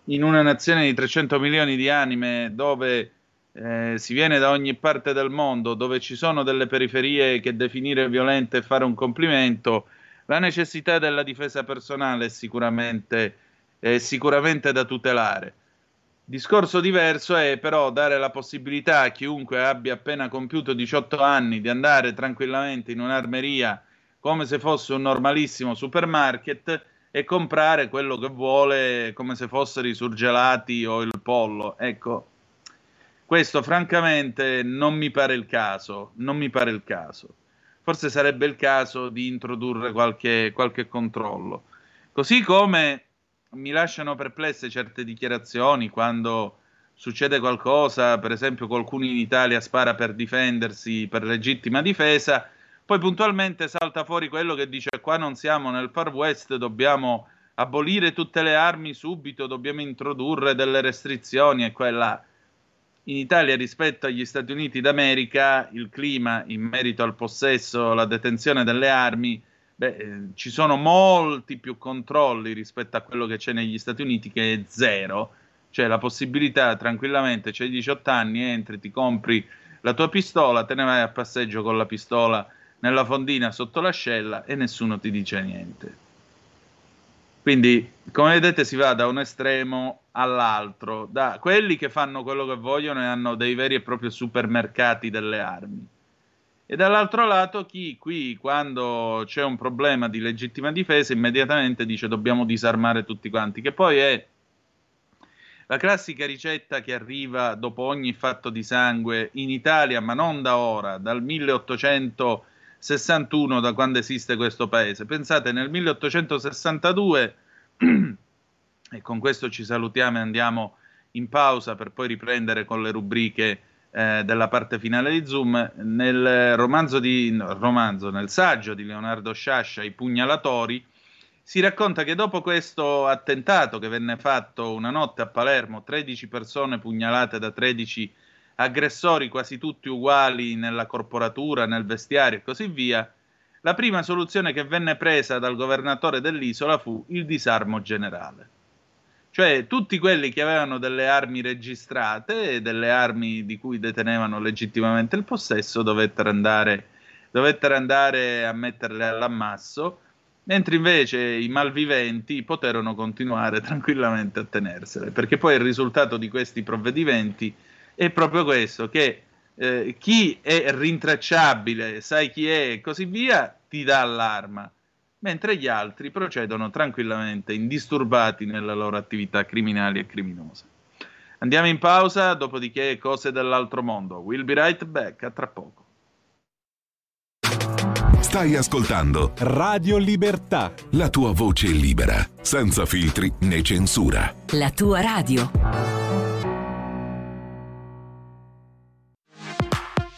in una nazione di 300 milioni di anime dove eh, si viene da ogni parte del mondo, dove ci sono delle periferie che definire violente è fare un complimento, la necessità della difesa personale è sicuramente, è sicuramente da tutelare. Discorso diverso è però dare la possibilità a chiunque abbia appena compiuto 18 anni di andare tranquillamente in un'armeria come se fosse un normalissimo supermarket e comprare quello che vuole come se fossero i surgelati o il pollo. Ecco, questo francamente non mi pare il caso, non mi pare il caso. Forse sarebbe il caso di introdurre qualche, qualche controllo. Così come mi lasciano perplesse certe dichiarazioni quando succede qualcosa, per esempio qualcuno in Italia spara per difendersi, per legittima difesa, Poi puntualmente salta fuori quello che dice qua non siamo nel Far West, dobbiamo abolire tutte le armi subito, dobbiamo introdurre delle restrizioni e quella. In Italia rispetto agli Stati Uniti d'America il clima in merito al possesso, alla detenzione delle armi, beh, eh, ci sono molti più controlli rispetto a quello che c'è negli Stati Uniti che è zero, cioè la possibilità tranquillamente, c'hai 18 anni, entri, ti compri la tua pistola, te ne vai a passeggio con la pistola nella fondina sotto l'ascella e nessuno ti dice niente. Quindi, come vedete, si va da un estremo all'altro, da quelli che fanno quello che vogliono e hanno dei veri e propri supermercati delle armi. E dall'altro lato chi qui, quando c'è un problema di legittima difesa, immediatamente dice dobbiamo disarmare tutti quanti, che poi è la classica ricetta che arriva dopo ogni fatto di sangue in Italia, ma non da ora, dal 1861, da quando esiste questo paese. Pensate, nel 1862, e con questo ci salutiamo e andiamo in pausa per poi riprendere con le rubriche eh, della parte finale di Zoom, nel romanzo di no, romanzo, nel saggio di Leonardo Sciascia, I pugnalatori, si racconta che dopo questo attentato che venne fatto una notte a Palermo, 13 persone pugnalate da 13 aggressori quasi tutti uguali nella corporatura, nel vestiario e così via, la prima soluzione che venne presa dal governatore dell'isola fu il disarmo generale. Cioè tutti quelli che avevano delle armi registrate e delle armi di cui detenevano legittimamente il possesso dovettero andare, dovettero andare a metterle all'ammasso, mentre invece i malviventi poterono continuare tranquillamente a tenersele, perché poi il risultato di questi provvedimenti è proprio questo, che eh, chi è rintracciabile, sai chi è e così via, ti dà l'arma mentre gli altri procedono tranquillamente indisturbati nelle loro attività criminali e criminose. Andiamo in pausa, dopodiché cose dell'altro mondo. We'll be right back, a tra poco. Stai ascoltando Radio Libertà. la tua voce libera, senza filtri né censura. La tua radio.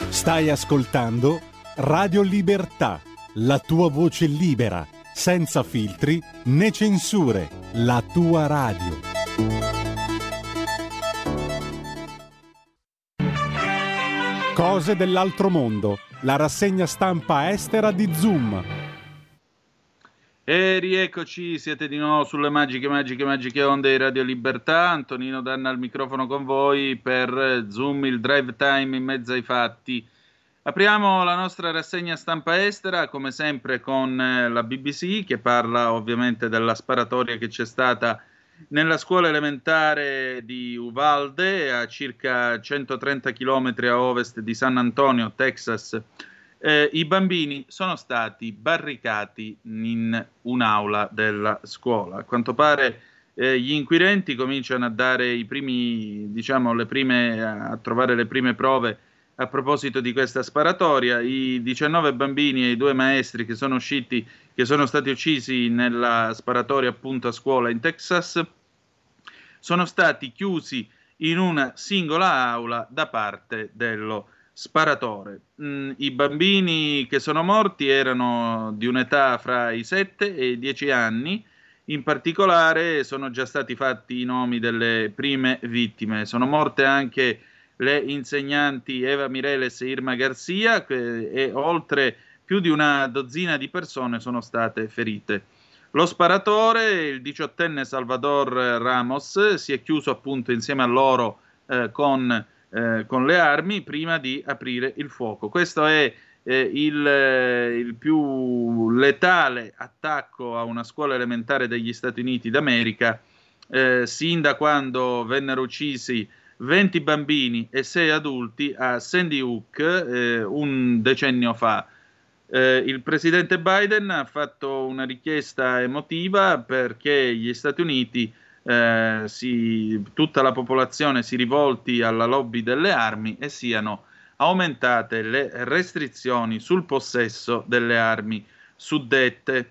Stai ascoltando Radio Libertà, la tua voce libera, senza filtri né censure, la tua radio. Cose dell'altro mondo, la rassegna stampa estera di Zoom. E rieccoci, siete di nuovo sulle magiche, magiche, magiche onde di Radio Libertà. Antonino Danna al microfono con voi per Zoom, il drive time in mezzo ai fatti. Apriamo la nostra rassegna stampa estera, come sempre con eh, la BBC, che parla ovviamente della sparatoria che c'è stata nella scuola elementare di Uvalde, a circa 130 km a ovest di San Antonio, Texas. Eh, I bambini sono stati barricati in un'aula della scuola. A quanto pare eh, gli inquirenti cominciano a dare i primi, diciamo, le prime, a trovare le prime prove a proposito di questa sparatoria. I 19 bambini e i due maestri che sono usciti, che sono stati uccisi nella sparatoria appunto a scuola in Texas, sono stati chiusi in una singola aula da parte dello sparatore. Mm, I bambini che sono morti erano di un'età fra i 7 e i 10 anni. In particolare sono già stati fatti i nomi delle prime vittime. Sono morte anche le insegnanti Eva Mireles e Irma Garcia e oltre più di una dozzina di persone sono state ferite. Lo sparatore, il diciottenne Salvador Ramos, si è chiuso appunto insieme a loro eh, con, eh, con, le armi prima di aprire il fuoco. Questo è eh, il, eh, il, più letale attacco a una scuola elementare degli Stati Uniti d'America eh, sin da quando vennero uccisi 20 bambini e 6 adulti a Sandy Hook un decennio fa. Eh, il presidente Biden ha fatto una richiesta emotiva perché gli Stati Uniti, eh, si, tutta la popolazione si rivolti alla lobby delle armi e siano aumentate le restrizioni sul possesso delle armi suddette.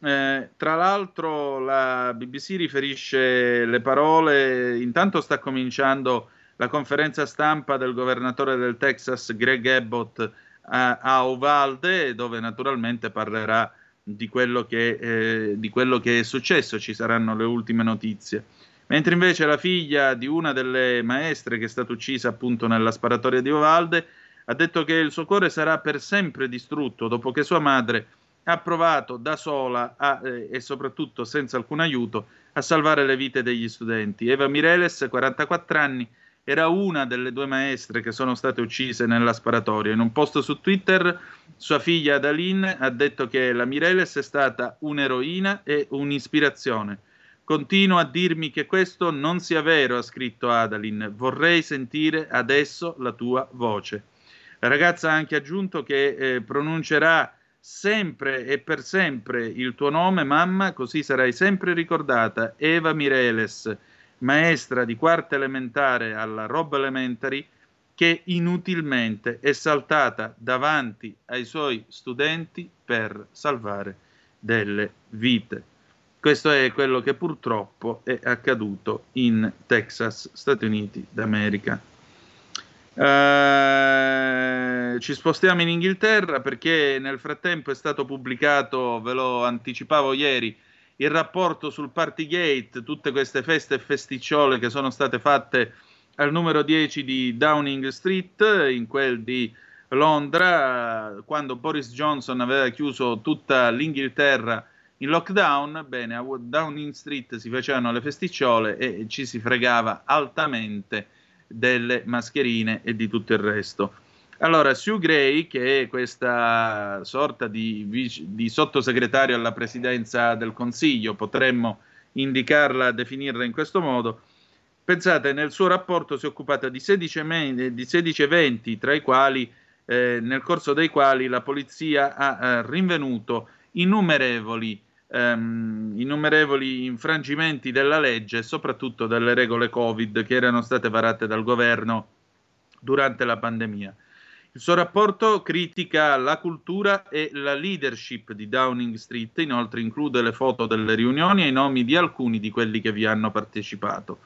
Eh, tra l'altro la BBC riferisce le parole, intanto sta cominciando la conferenza stampa del governatore del Texas Greg Abbott a, a Uvalde, dove naturalmente parlerà di quello, che, eh, di quello che è successo, ci saranno le ultime notizie. Mentre invece la figlia di una delle maestre che è stata uccisa appunto nella sparatoria di Uvalde ha detto che il suo cuore sarà per sempre distrutto dopo che sua madre ha provato da sola a, eh, e soprattutto senza alcun aiuto a salvare le vite degli studenti. Eva Mireles, 44 anni, era una delle due maestre che sono state uccise nella sparatoria. In un post su Twitter, sua figlia Adalyn ha detto che la Mireles è stata un'eroina e un'ispirazione. Continua a dirmi che questo non sia vero, ha scritto Adalyn. Vorrei sentire adesso la tua voce. La ragazza ha anche aggiunto che eh, pronuncerà sempre e per sempre il tuo nome, mamma, così sarai sempre ricordata. Eva Mireles maestra di quarta elementare alla Rob Elementary, che inutilmente è saltata davanti ai suoi studenti per salvare delle vite. Questo è quello che purtroppo è accaduto in Texas, Stati Uniti d'America. Uh, ci spostiamo in Inghilterra perché nel frattempo è stato pubblicato, ve lo anticipavo ieri, il rapporto sul Partygate, tutte queste feste e festicciole che sono state fatte al numero 10 di Downing Street, in quel di Londra, quando Boris Johnson aveva chiuso tutta l'Inghilterra in lockdown, bene, a Downing Street si facevano le festicciole e ci si fregava altamente delle mascherine e di tutto il resto. Allora, Sue Gray, che è questa sorta di, di, sottosegretario alla presidenza del Consiglio, potremmo indicarla, definirla in questo modo, pensate, nel suo rapporto si è occupata di 16, me- di 16 eventi, tra i quali, eh, nel corso dei quali la polizia ha eh, rinvenuto innumerevoli, ehm, innumerevoli infrangimenti della legge soprattutto delle regole Covid che erano state varate dal governo durante la pandemia. Il suo rapporto critica la cultura e la leadership di Downing Street, inoltre include le foto delle riunioni e i nomi di alcuni di quelli che vi hanno partecipato.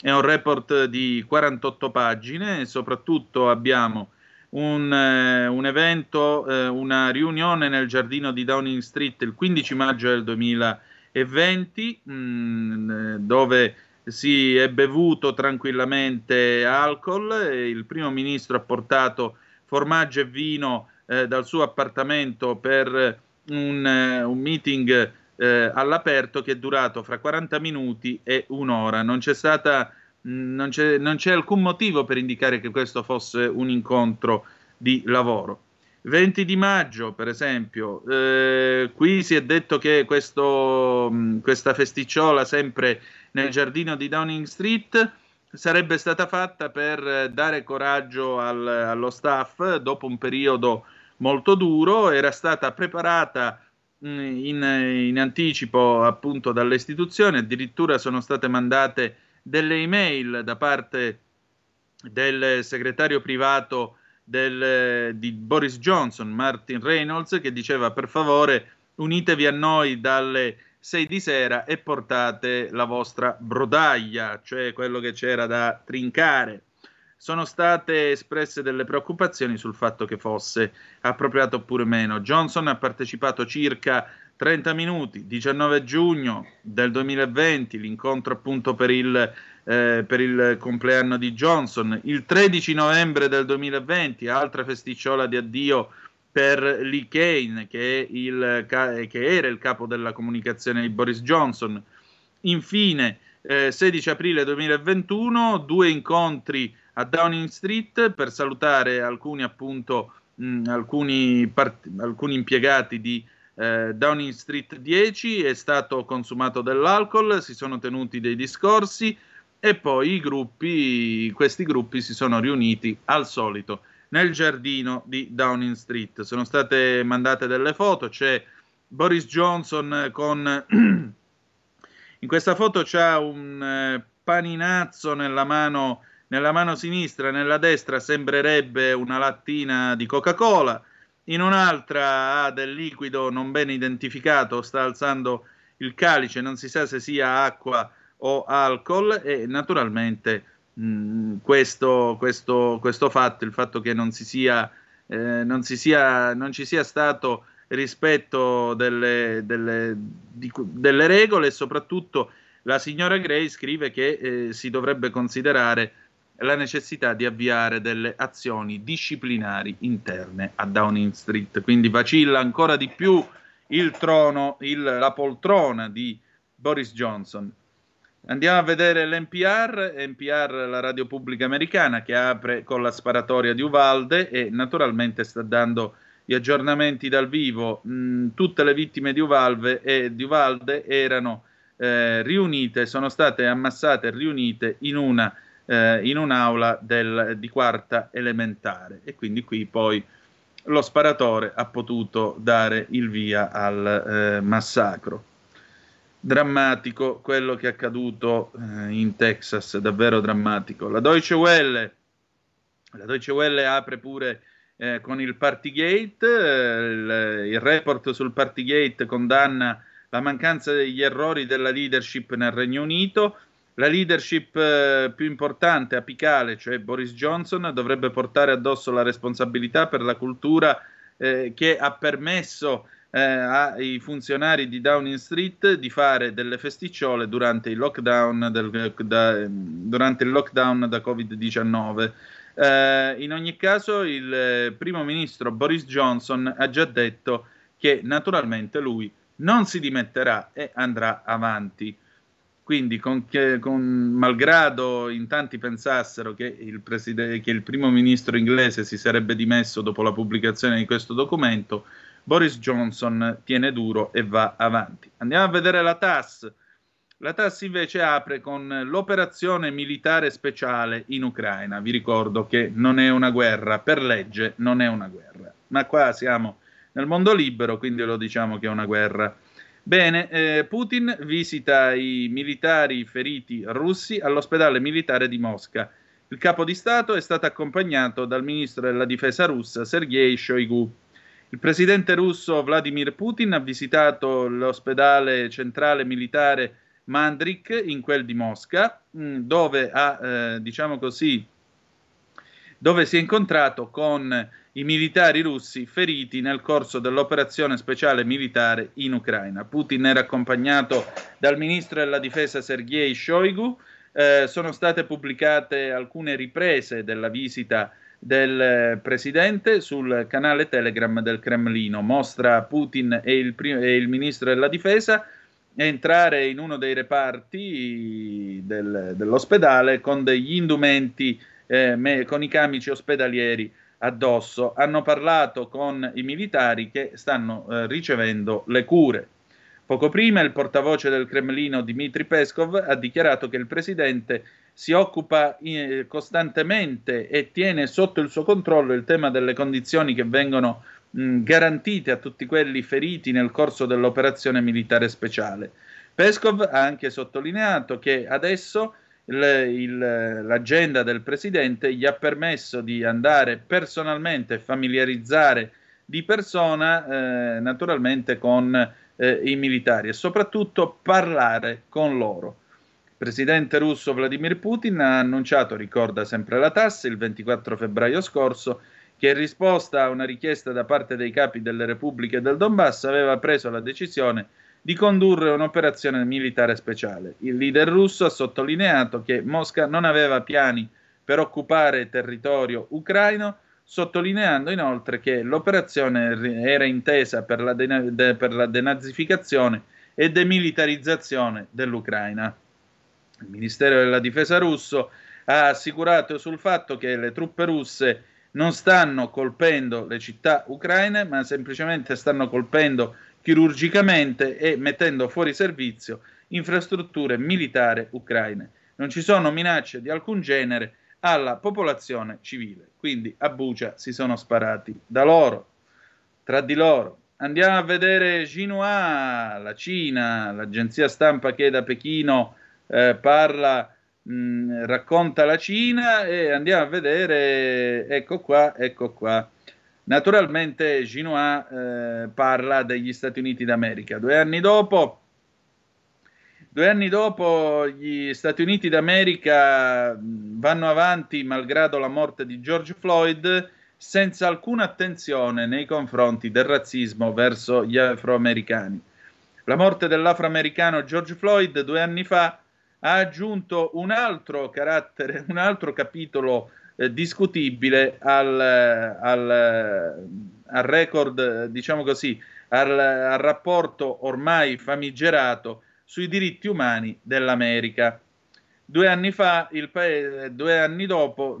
È un report di 48 pagine e soprattutto abbiamo un, eh, un evento, eh, una riunione nel giardino di Downing Street il 15 maggio del 2020 mh, mm, dove si è bevuto tranquillamente alcol e il primo ministro ha portato formaggio e vino eh, dal suo appartamento per un, eh, un meeting eh, all'aperto che è durato fra 40 minuti e un'ora. Non c'è stata non c'è, non c'è, alcun motivo per indicare che questo fosse un incontro di lavoro. 20 di maggio, per esempio, eh, qui si è detto che questo, questa festicciola sempre nel giardino di Downing Street sarebbe stata fatta per dare coraggio al, allo staff dopo un periodo molto duro, era stata preparata in, in, anticipo appunto dalle istituzioni, addirittura sono state mandate delle email da parte del segretario privato del, di Boris Johnson, Martin Reynolds, che diceva per favore unitevi a noi dalle 6 di sera e portate la vostra brodaglia, cioè quello che c'era da trincare. Sono state espresse delle preoccupazioni sul fatto che fosse appropriato oppure meno. Johnson ha partecipato circa 30 minuti, 19 giugno del 2020, l'incontro appunto per il, eh, per il compleanno di Johnson, il 13 novembre del 2020, altra festicciola di addio per Lee Kane, che, il, che era il capo della comunicazione di Boris Johnson. Infine, eh, 16 aprile 2021, due incontri a Downing Street per salutare alcuni, appunto, mh, alcuni, part- alcuni impiegati di eh, Downing Street 10, è stato consumato dell'alcol, si sono tenuti dei discorsi e poi i gruppi, questi gruppi si sono riuniti al solito nel giardino di Downing Street. Sono state mandate delle foto, c'è Boris Johnson con... in questa foto c'ha un eh, paninazzo nella mano, nella mano sinistra, nella destra sembrerebbe una lattina di Coca-Cola, in un'altra ha del liquido non ben identificato, sta alzando il calice, non si sa se sia acqua o alcol e naturalmente mm, questo, questo, questo, fatto, il fatto che non, si sia, eh, non, si sia, non ci sia stato rispetto delle, delle, di, delle regole e soprattutto la signora Gray scrive che eh, si dovrebbe considerare la necessità di avviare delle azioni disciplinari interne a Downing Street. Quindi vacilla ancora di più il trono, il, la poltrona di Boris Johnson. Andiamo a vedere l'NPR, NPR la radio pubblica americana che apre con la sparatoria di Uvalde e naturalmente sta dando gli aggiornamenti dal vivo. Mm, tutte le vittime di Uvalde, eh, di Uvalde erano eh, riunite, sono state ammassate e riunite in, una, eh, in un'aula del, di quarta elementare. E quindi qui poi lo sparatore ha potuto dare il via al eh, massacro drammatico quello che è accaduto eh, in Texas, davvero drammatico. La Deutsche Welle, la Deutsche Welle apre pure eh, con il Partygate, eh, il, il, report sul Partygate condanna la mancanza degli errori della leadership nel Regno Unito. La leadership eh, più importante, apicale, cioè Boris Johnson, dovrebbe portare addosso la responsabilità per la cultura eh, che ha permesso eh, ai funzionari di Downing Street di fare delle festicciole durante il lockdown, del, da, durante il lockdown da Covid-19. Eh, in ogni caso, il primo ministro Boris Johnson ha già detto che naturalmente lui non si dimetterà e andrà avanti. Quindi, con che, con, malgrado in tanti pensassero che il, preside, che il primo ministro inglese si sarebbe dimesso dopo la pubblicazione di questo documento, Boris Johnson tiene duro e va avanti. Andiamo a vedere la TAS. La TAS invece apre con l'operazione militare speciale in Ucraina. Vi ricordo che non è una guerra, per legge non è una guerra, ma qua siamo nel mondo libero, quindi lo diciamo che è una guerra. Bene, eh, Putin visita i militari feriti russi all'ospedale militare di Mosca. Il capo di Stato è stato accompagnato dal ministro della difesa russa Sergei Shoigu. Il presidente russo Vladimir Putin ha visitato l'ospedale centrale militare Mandrik in quel di Mosca, mm, dove ha, eh, diciamo così, dove si è incontrato con i militari russi feriti nel corso dell'operazione speciale militare in Ucraina. Putin era accompagnato dal ministro della difesa Sergei Shoigu. Eh, sono state pubblicate alcune riprese della visita del presidente sul canale Telegram del Cremlino. Mostra Putin e il, prim- e il ministro della difesa entrare in uno dei reparti del, dell'ospedale con degli indumenti, eh, me- con i camici ospedalieri addosso. Hanno parlato con i militari che stanno eh, ricevendo le cure. Poco prima il portavoce del Cremlino Dmitry Peskov ha dichiarato che il presidente si occupa eh, costantemente e tiene sotto il suo controllo il tema delle condizioni che vengono mh, garantite a tutti quelli feriti nel corso dell'operazione militare speciale. Peskov ha anche sottolineato che adesso il, il, l'agenda del presidente gli ha permesso di andare personalmente, familiarizzare di persona eh, naturalmente con eh, i militari e soprattutto parlare con loro presidente russo Vladimir Putin ha annunciato, ricorda sempre la TAS, il 24 febbraio scorso, che in risposta a una richiesta da parte dei capi delle repubbliche del Donbass aveva preso la decisione di condurre un'operazione militare speciale. Il leader russo ha sottolineato che Mosca non aveva piani per occupare territorio ucraino, sottolineando inoltre che l'operazione era intesa per la, de- per la denazificazione e demilitarizzazione dell'Ucraina. Il Ministero della Difesa russo ha assicurato sul fatto che le truppe russe non stanno colpendo le città ucraine, ma semplicemente stanno colpendo chirurgicamente e mettendo fuori servizio infrastrutture militari ucraine. Non ci sono minacce di alcun genere alla popolazione civile. Quindi a Bucia si sono sparati da loro, tra di loro. Andiamo a vedere Xinhua, la Cina, l'agenzia stampa che da Pechino eh, parla, mh, racconta la Cina e andiamo a vedere, ecco qua, ecco qua. Naturalmente Xinhua eh, parla degli Stati Uniti d'America. Due anni dopo, due anni dopo gli Stati Uniti d'America mh, vanno avanti malgrado la morte di George Floyd senza alcuna attenzione nei confronti del razzismo verso gli afroamericani. La morte dell'afroamericano George Floyd due anni fa ha aggiunto un altro carattere, un altro capitolo eh, discutibile al, al, al record, diciamo così, al, al rapporto ormai famigerato sui diritti umani dell'America. Due anni fa, paese, due anni dopo,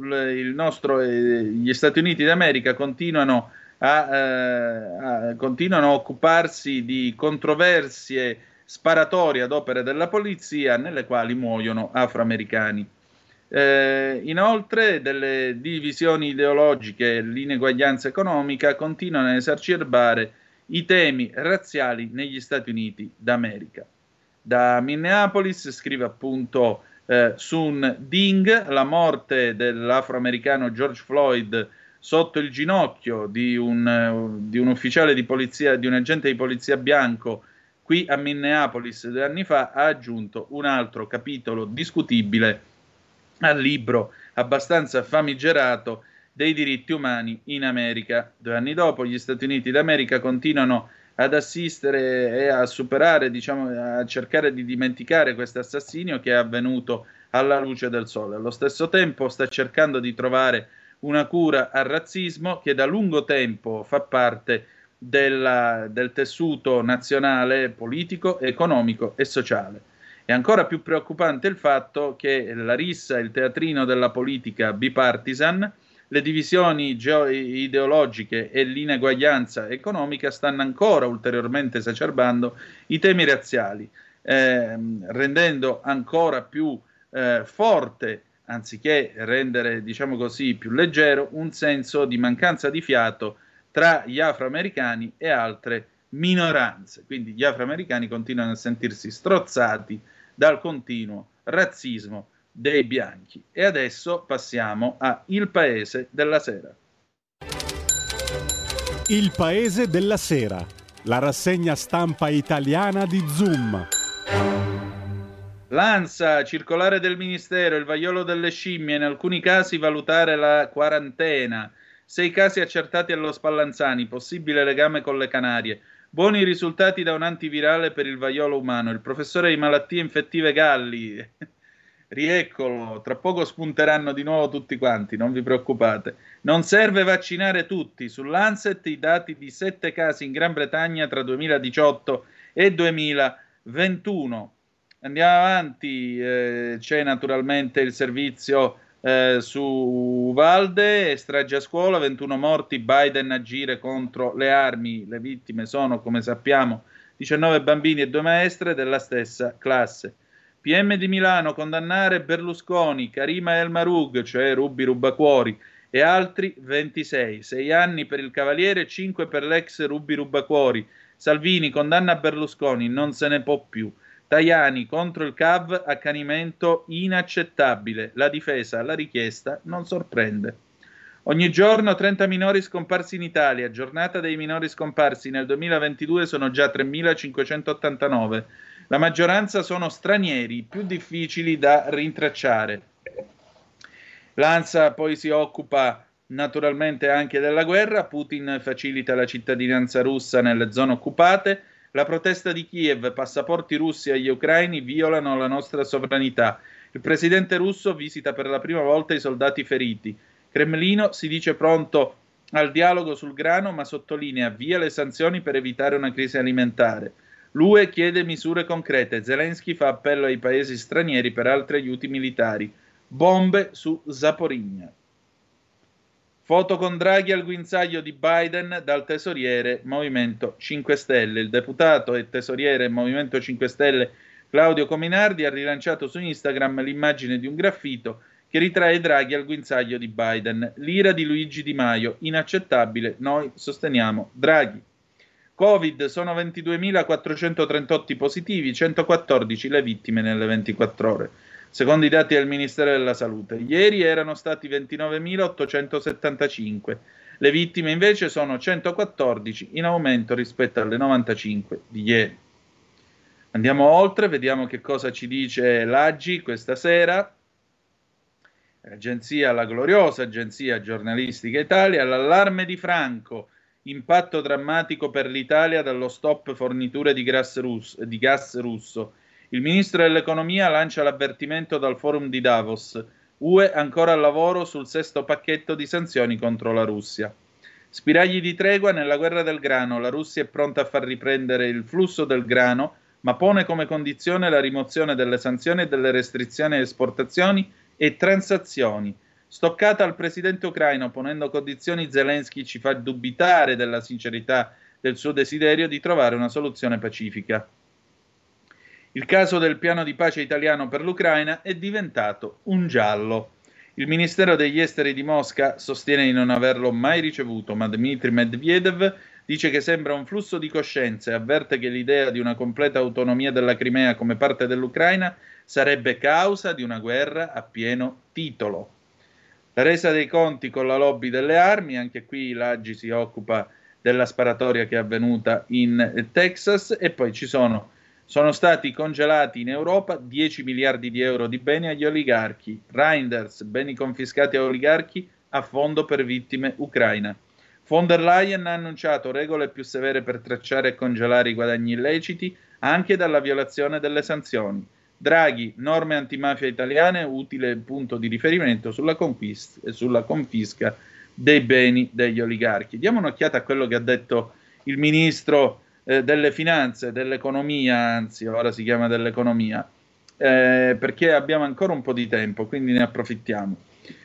nostro, eh, gli Stati Uniti d'America continuano a, eh, a, continuano a occuparsi di controversie sparatorie ad opere della polizia nelle quali muoiono afroamericani. Eh, inoltre, delle divisioni ideologiche e l'ineguaglianza economica continuano a esacerbare i temi razziali negli Stati Uniti d'America. Da Minneapolis scrive appunto eh, Sun Ding, la morte dell'afroamericano George Floyd sotto il ginocchio di un, di un ufficiale di polizia, di un agente di polizia bianco qui a Minneapolis due anni fa, ha aggiunto un altro capitolo discutibile al libro abbastanza famigerato dei diritti umani in America. Due anni dopo gli Stati Uniti d'America continuano ad assistere e a superare, diciamo, a cercare di dimenticare questo assassinio che è avvenuto alla luce del sole. Allo stesso tempo sta cercando di trovare una cura al razzismo che da lungo tempo fa parte della, del tessuto nazionale politico, economico e sociale. È ancora più preoccupante il fatto che la rissa, il teatrino della politica bipartisan, le divisioni geo- ideologiche e l'ineguaglianza economica stanno ancora ulteriormente esacerbando i temi razziali, ehm, rendendo ancora più eh, forte, anziché rendere, diciamo così, più leggero, un senso di mancanza di fiato tra gli afroamericani e altre minoranze. Quindi gli afroamericani continuano a sentirsi strozzati dal continuo razzismo dei bianchi. E adesso passiamo a Il Paese della Sera. Il Paese della Sera, la rassegna stampa italiana di Zoom. L'ANSA, circolare del Ministero, il vaiolo delle scimmie, in alcuni casi valutare la quarantena. Sei casi accertati allo Spallanzani, possibile legame con le Canarie. Buoni risultati da un antivirale per il vaiolo umano. Il professore di malattie infettive Galli. Rieccolo, tra poco spunteranno di nuovo tutti quanti, non vi preoccupate. Non serve vaccinare tutti. Sull'Anset i dati di sette casi in Gran Bretagna tra 2018 e 2021. Andiamo avanti, eh, c'è naturalmente il servizio eh, su Valde, strage a scuola, 21 morti, Biden agire contro le armi, le vittime sono, come sappiamo, 19 bambini e due maestre della stessa classe. PM di Milano, condannare Berlusconi, Karima El Marug, cioè Rubi Rubacuori, e altri 26, 6 anni per il Cavaliere, 5 per l'ex Rubi Rubacuori. Salvini condanna Berlusconi, non se ne può più. Tajani contro il CAV, accanimento inaccettabile. La difesa, la richiesta non sorprende. Ogni giorno 30 minori scomparsi in Italia. Giornata dei minori scomparsi nel 2022 sono già 3.589. La maggioranza sono stranieri, più difficili da rintracciare. L'ANSA poi si occupa naturalmente anche della guerra. Putin facilita la cittadinanza russa nelle zone occupate. La protesta di Kiev, passaporti russi agli ucraini violano la nostra sovranità. Il presidente russo visita per la prima volta i soldati feriti. Cremlino si dice pronto al dialogo sul grano, ma sottolinea via le sanzioni per evitare una crisi alimentare. L'UE chiede misure concrete. Zelensky fa appello ai paesi stranieri per altri aiuti militari. Bombe su Zaporizhia. Foto con Draghi al guinzaglio di Biden dal tesoriere Movimento 5 Stelle. Il deputato e tesoriere Movimento 5 Stelle Claudio Cominardi ha rilanciato su Instagram l'immagine di un graffito che ritrae Draghi al guinzaglio di Biden. L'ira di Luigi Di Maio, inaccettabile, noi sosteniamo Draghi. Covid sono 22.438 positivi, 114 le vittime nelle 24 ore. Secondo i dati del Ministero della Salute, ieri erano stati 29.875. Le vittime invece sono 114, in aumento rispetto alle 95 di ieri. Andiamo oltre, vediamo che cosa ci dice l'Aggi questa sera. Agenzia, la gloriosa agenzia giornalistica Italia, l'allarme di Franco impatto drammatico per l'Italia dallo stop forniture di gas, russo, di gas russo. Il ministro dell'economia lancia l'avvertimento dal forum di Davos. UE ancora al lavoro sul sesto pacchetto di sanzioni contro la Russia. Spiragli di tregua nella guerra del grano. La Russia è pronta a far riprendere il flusso del grano, ma pone come condizione la rimozione delle sanzioni e delle restrizioni alle esportazioni e transazioni. Stoccata al presidente ucraino ponendo condizioni Zelensky ci fa dubitare della sincerità del suo desiderio di trovare una soluzione pacifica. Il caso del piano di pace italiano per l'Ucraina è diventato un giallo. Il Ministero degli Esteri di Mosca sostiene di non averlo mai ricevuto, ma Dmitry Medvedev dice che sembra un flusso di coscienza e avverte che l'idea di una completa autonomia della Crimea come parte dell'Ucraina sarebbe causa di una guerra a pieno titolo. La resa dei conti con la lobby delle armi, anche qui l'Aggi si occupa della sparatoria che è avvenuta in Texas e poi ci sono, sono stati congelati in Europa 10 miliardi di euro di beni agli oligarchi, Reinders, beni confiscati a oligarchi a fondo per vittime ucraine. Von der Leyen ha annunciato regole più severe per tracciare e congelare i guadagni illeciti anche dalla violazione delle sanzioni. Draghi, norme antimafia italiane, utile punto di riferimento sulla, conquist- sulla confisca dei beni degli oligarchi. Diamo un'occhiata a quello che ha detto il ministro eh, delle finanze, dell'economia, anzi ora si chiama dell'economia, eh, perché abbiamo ancora un po' di tempo, quindi ne approfittiamo.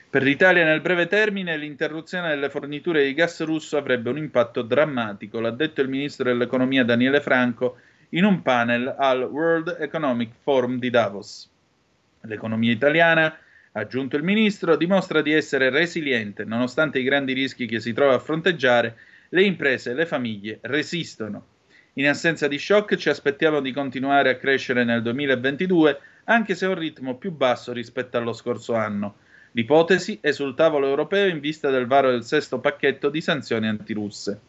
Per l'Italia nel breve termine l'interruzione delle forniture di gas russo avrebbe un impatto drammatico, l'ha detto il ministro dell'economia Daniele Franco in un panel al World Economic Forum di Davos. L'economia italiana, ha aggiunto il ministro, dimostra di essere resiliente nonostante i grandi rischi che si trova a fronteggiare, le imprese e le famiglie resistono. In assenza di shock ci aspettiamo di continuare a crescere nel 2022, anche se a un ritmo più basso rispetto allo scorso anno. L'ipotesi è sul tavolo europeo in vista del varo del sesto pacchetto di sanzioni antirusse.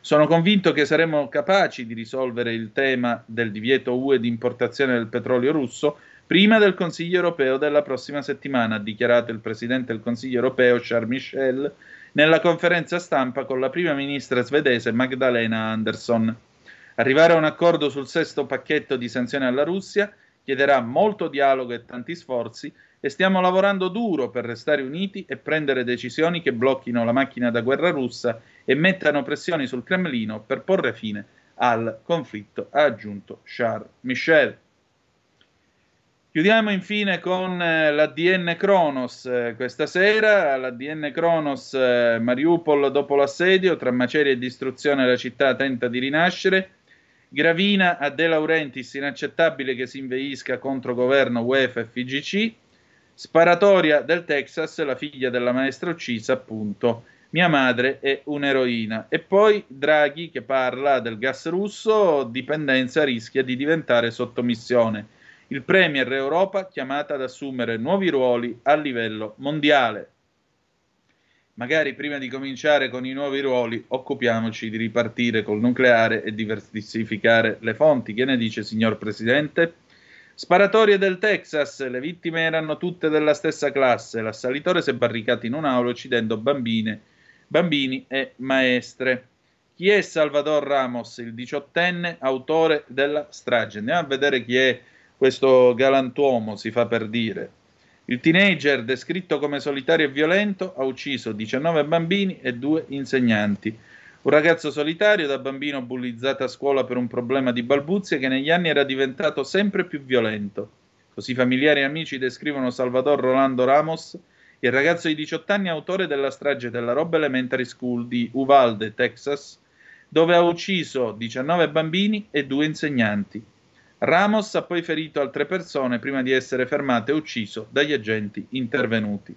Sono convinto che saremo capaci di risolvere il tema del divieto UE di importazione del petrolio russo prima del Consiglio europeo della prossima settimana, ha dichiarato il Presidente del Consiglio europeo Charles Michel nella conferenza stampa con la prima ministra svedese Magdalena Andersson. Arrivare a un accordo sul sesto pacchetto di sanzioni alla Russia chiederà molto dialogo e tanti sforzi e stiamo lavorando duro per restare uniti e prendere decisioni che blocchino la macchina da guerra russa e mettano pressioni sul Cremlino per porre fine al conflitto, ha aggiunto Charles Michel. Chiudiamo infine con eh, l'ADN Kronos eh, questa sera, l'ADN Kronos eh, Mariupol dopo l'assedio, tra macerie e distruzione la città tenta di rinascere, Gravina a De Laurentiis, inaccettabile che si inveisca contro governo UEFA e FIGC, sparatoria del Texas, la figlia della maestra uccisa appunto, mia madre è un'eroina. E poi Draghi che parla del gas russo, dipendenza rischia di diventare sottomissione il Premier Europa chiamata ad assumere nuovi ruoli a livello mondiale. Magari prima di cominciare con i nuovi ruoli occupiamoci di ripartire col nucleare e diversificare le fonti. Che ne dice, signor Presidente? Sparatorie del Texas, le vittime erano tutte della stessa classe, l'assalitore si è barricato in un'aula uccidendo bambine, bambini e maestre. Chi è Salvador Ramos, il diciottenne autore della strage? Andiamo a vedere chi è questo galantuomo, si fa per dire. Il teenager, descritto come solitario e violento, ha ucciso 19 bambini e due insegnanti. Un ragazzo solitario, da bambino bullizzato a scuola per un problema di balbuzie, che negli anni era diventato sempre più violento. Così familiari e amici descrivono Salvador Rolando Ramos, il ragazzo di 18 anni autore della strage della Robb Elementary School di Uvalde, Texas, dove ha ucciso 19 bambini e due insegnanti. Ramos ha poi ferito altre persone prima di essere fermato e ucciso dagli agenti intervenuti.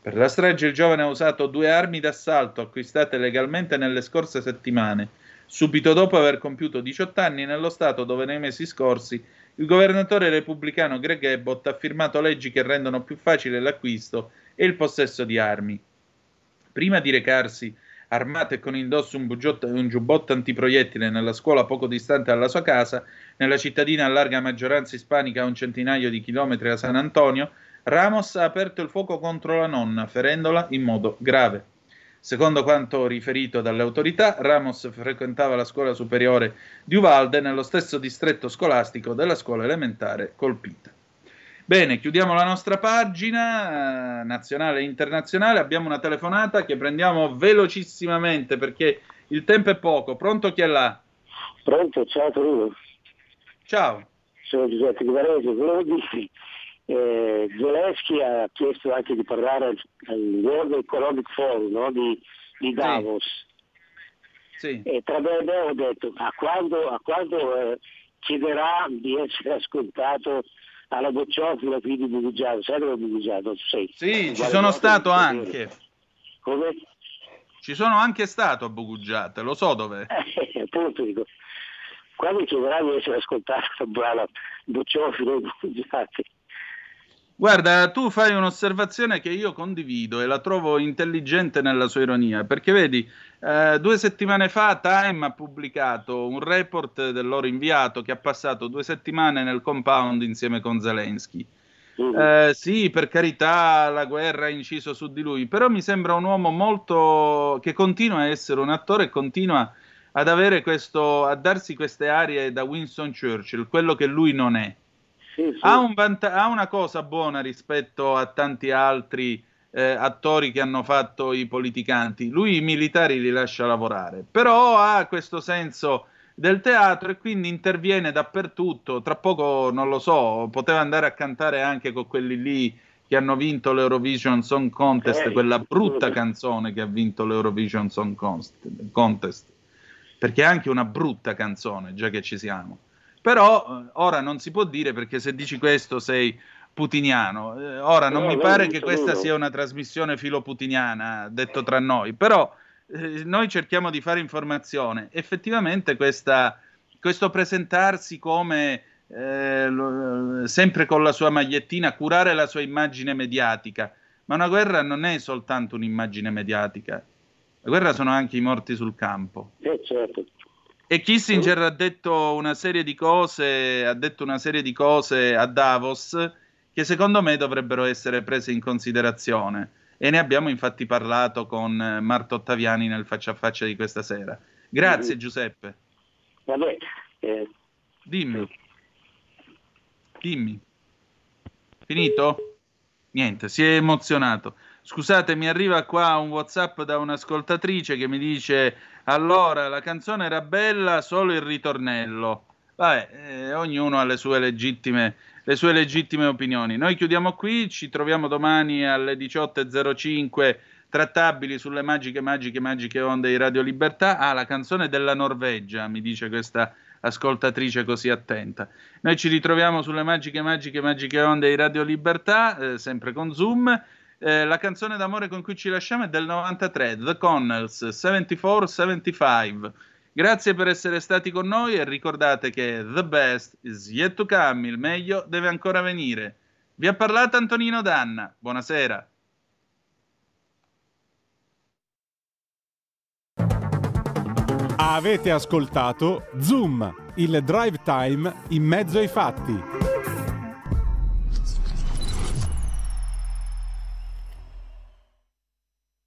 Per la strage il giovane ha usato due armi d'assalto acquistate legalmente nelle scorse settimane, subito dopo aver compiuto 18 anni nello stato dove nei mesi scorsi il governatore repubblicano Greg Abbott ha firmato leggi che rendono più facile l'acquisto e il possesso di armi. Prima di recarsi armato e con indosso un, bugiotto- un giubbotto antiproiettile nella scuola poco distante dalla sua casa, nella cittadina a larga maggioranza ispanica a un centinaio di chilometri da San Antonio, Ramos ha aperto il fuoco contro la nonna, ferendola in modo grave. Secondo quanto riferito dalle autorità, Ramos frequentava la scuola superiore di Uvalde nello stesso distretto scolastico della scuola elementare colpita. Bene, chiudiamo la nostra pagina eh, nazionale e internazionale. Abbiamo una telefonata che prendiamo velocissimamente perché il tempo è poco. Pronto chi è là? Pronto, ciao Torino. Ciao. Sono Giuseppe Di Varese, volevo dirti, eh, Zelensky ha chiesto anche di parlare al, al World Economic Forum no? di, di Davos. Sì. E tra me e me ho detto, a quando, a quando eh, chiederà di essere ascoltato alla bocciofila qui di Bugiato, sai dove Bugiato? Sei. Sì, ci sono stato anche. Come? Ci sono anche stato a Bugugiate, lo so dov'è. Eh, appunto dico, quando chiederà di essere ascoltato alla bocciofila di Bugiato? Guarda, tu fai un'osservazione che io condivido e la trovo intelligente nella sua ironia, perché vedi, eh, due settimane fa Time ha pubblicato un report del loro inviato che ha passato due settimane nel compound insieme con Zelensky. Eh, sì, per carità, la guerra ha inciso su di lui, però mi sembra un uomo molto che continua a essere un attore e continua ad avere questo, a darsi queste arie da Winston Churchill, quello che lui non è. Ha, un vanta- ha una cosa buona rispetto a tanti altri eh, attori che hanno fatto i politicanti. Lui i militari li lascia lavorare, però ha questo senso del teatro e quindi interviene dappertutto. Tra poco, non lo so, poteva andare a cantare anche con quelli lì che hanno vinto l'Eurovision Song Contest, Eh, quella brutta sì. canzone che ha vinto l'Eurovision Song Contest, perché è anche una brutta canzone, già che ci siamo. Però eh, ora non si può dire perché se dici questo sei putiniano. Eh, ora non No, mi pare che questa sia una trasmissione filoputiniana, detto tra noi, però eh, noi cerchiamo di fare informazione. Effettivamente questa- questo presentarsi come eh, lo- sempre con la sua magliettina, curare la sua immagine mediatica, ma una guerra non è soltanto un'immagine mediatica, la guerra sono anche i morti sul campo. Eh, certo. E Kissinger ha detto una serie di cose, ha detto una serie di cose a Davos che secondo me dovrebbero essere prese in considerazione. E ne abbiamo infatti parlato con Marta Ottaviani nel faccia a faccia di questa sera. Grazie Mhm. Giuseppe. Vabbè, eh, Dimmi. Dimmi. Finito? Niente, si è emozionato. Scusate, mi arriva qua un WhatsApp da un'ascoltatrice che mi dice: Allora, la canzone era bella, solo il ritornello. Vabbè, eh, ognuno ha le sue legittime, le sue legittime opinioni. Noi chiudiamo qui, ci troviamo domani alle 18.05 trattabili sulle magiche, magiche, magiche onde di Radio Libertà. Ah, la canzone della Norvegia, mi dice questa ascoltatrice così attenta. Noi ci ritroviamo sulle magiche, magiche, magiche onde di Radio Libertà, eh, sempre con Zoom. Eh, la canzone d'amore con cui ci lasciamo è del 93, The Connells, 74-75. Grazie per essere stati con noi e ricordate che the best is yet to come, il meglio deve ancora venire. Vi ha parlato Antonino Danna, buonasera. Avete ascoltato Zoom, il drive time in mezzo ai fatti.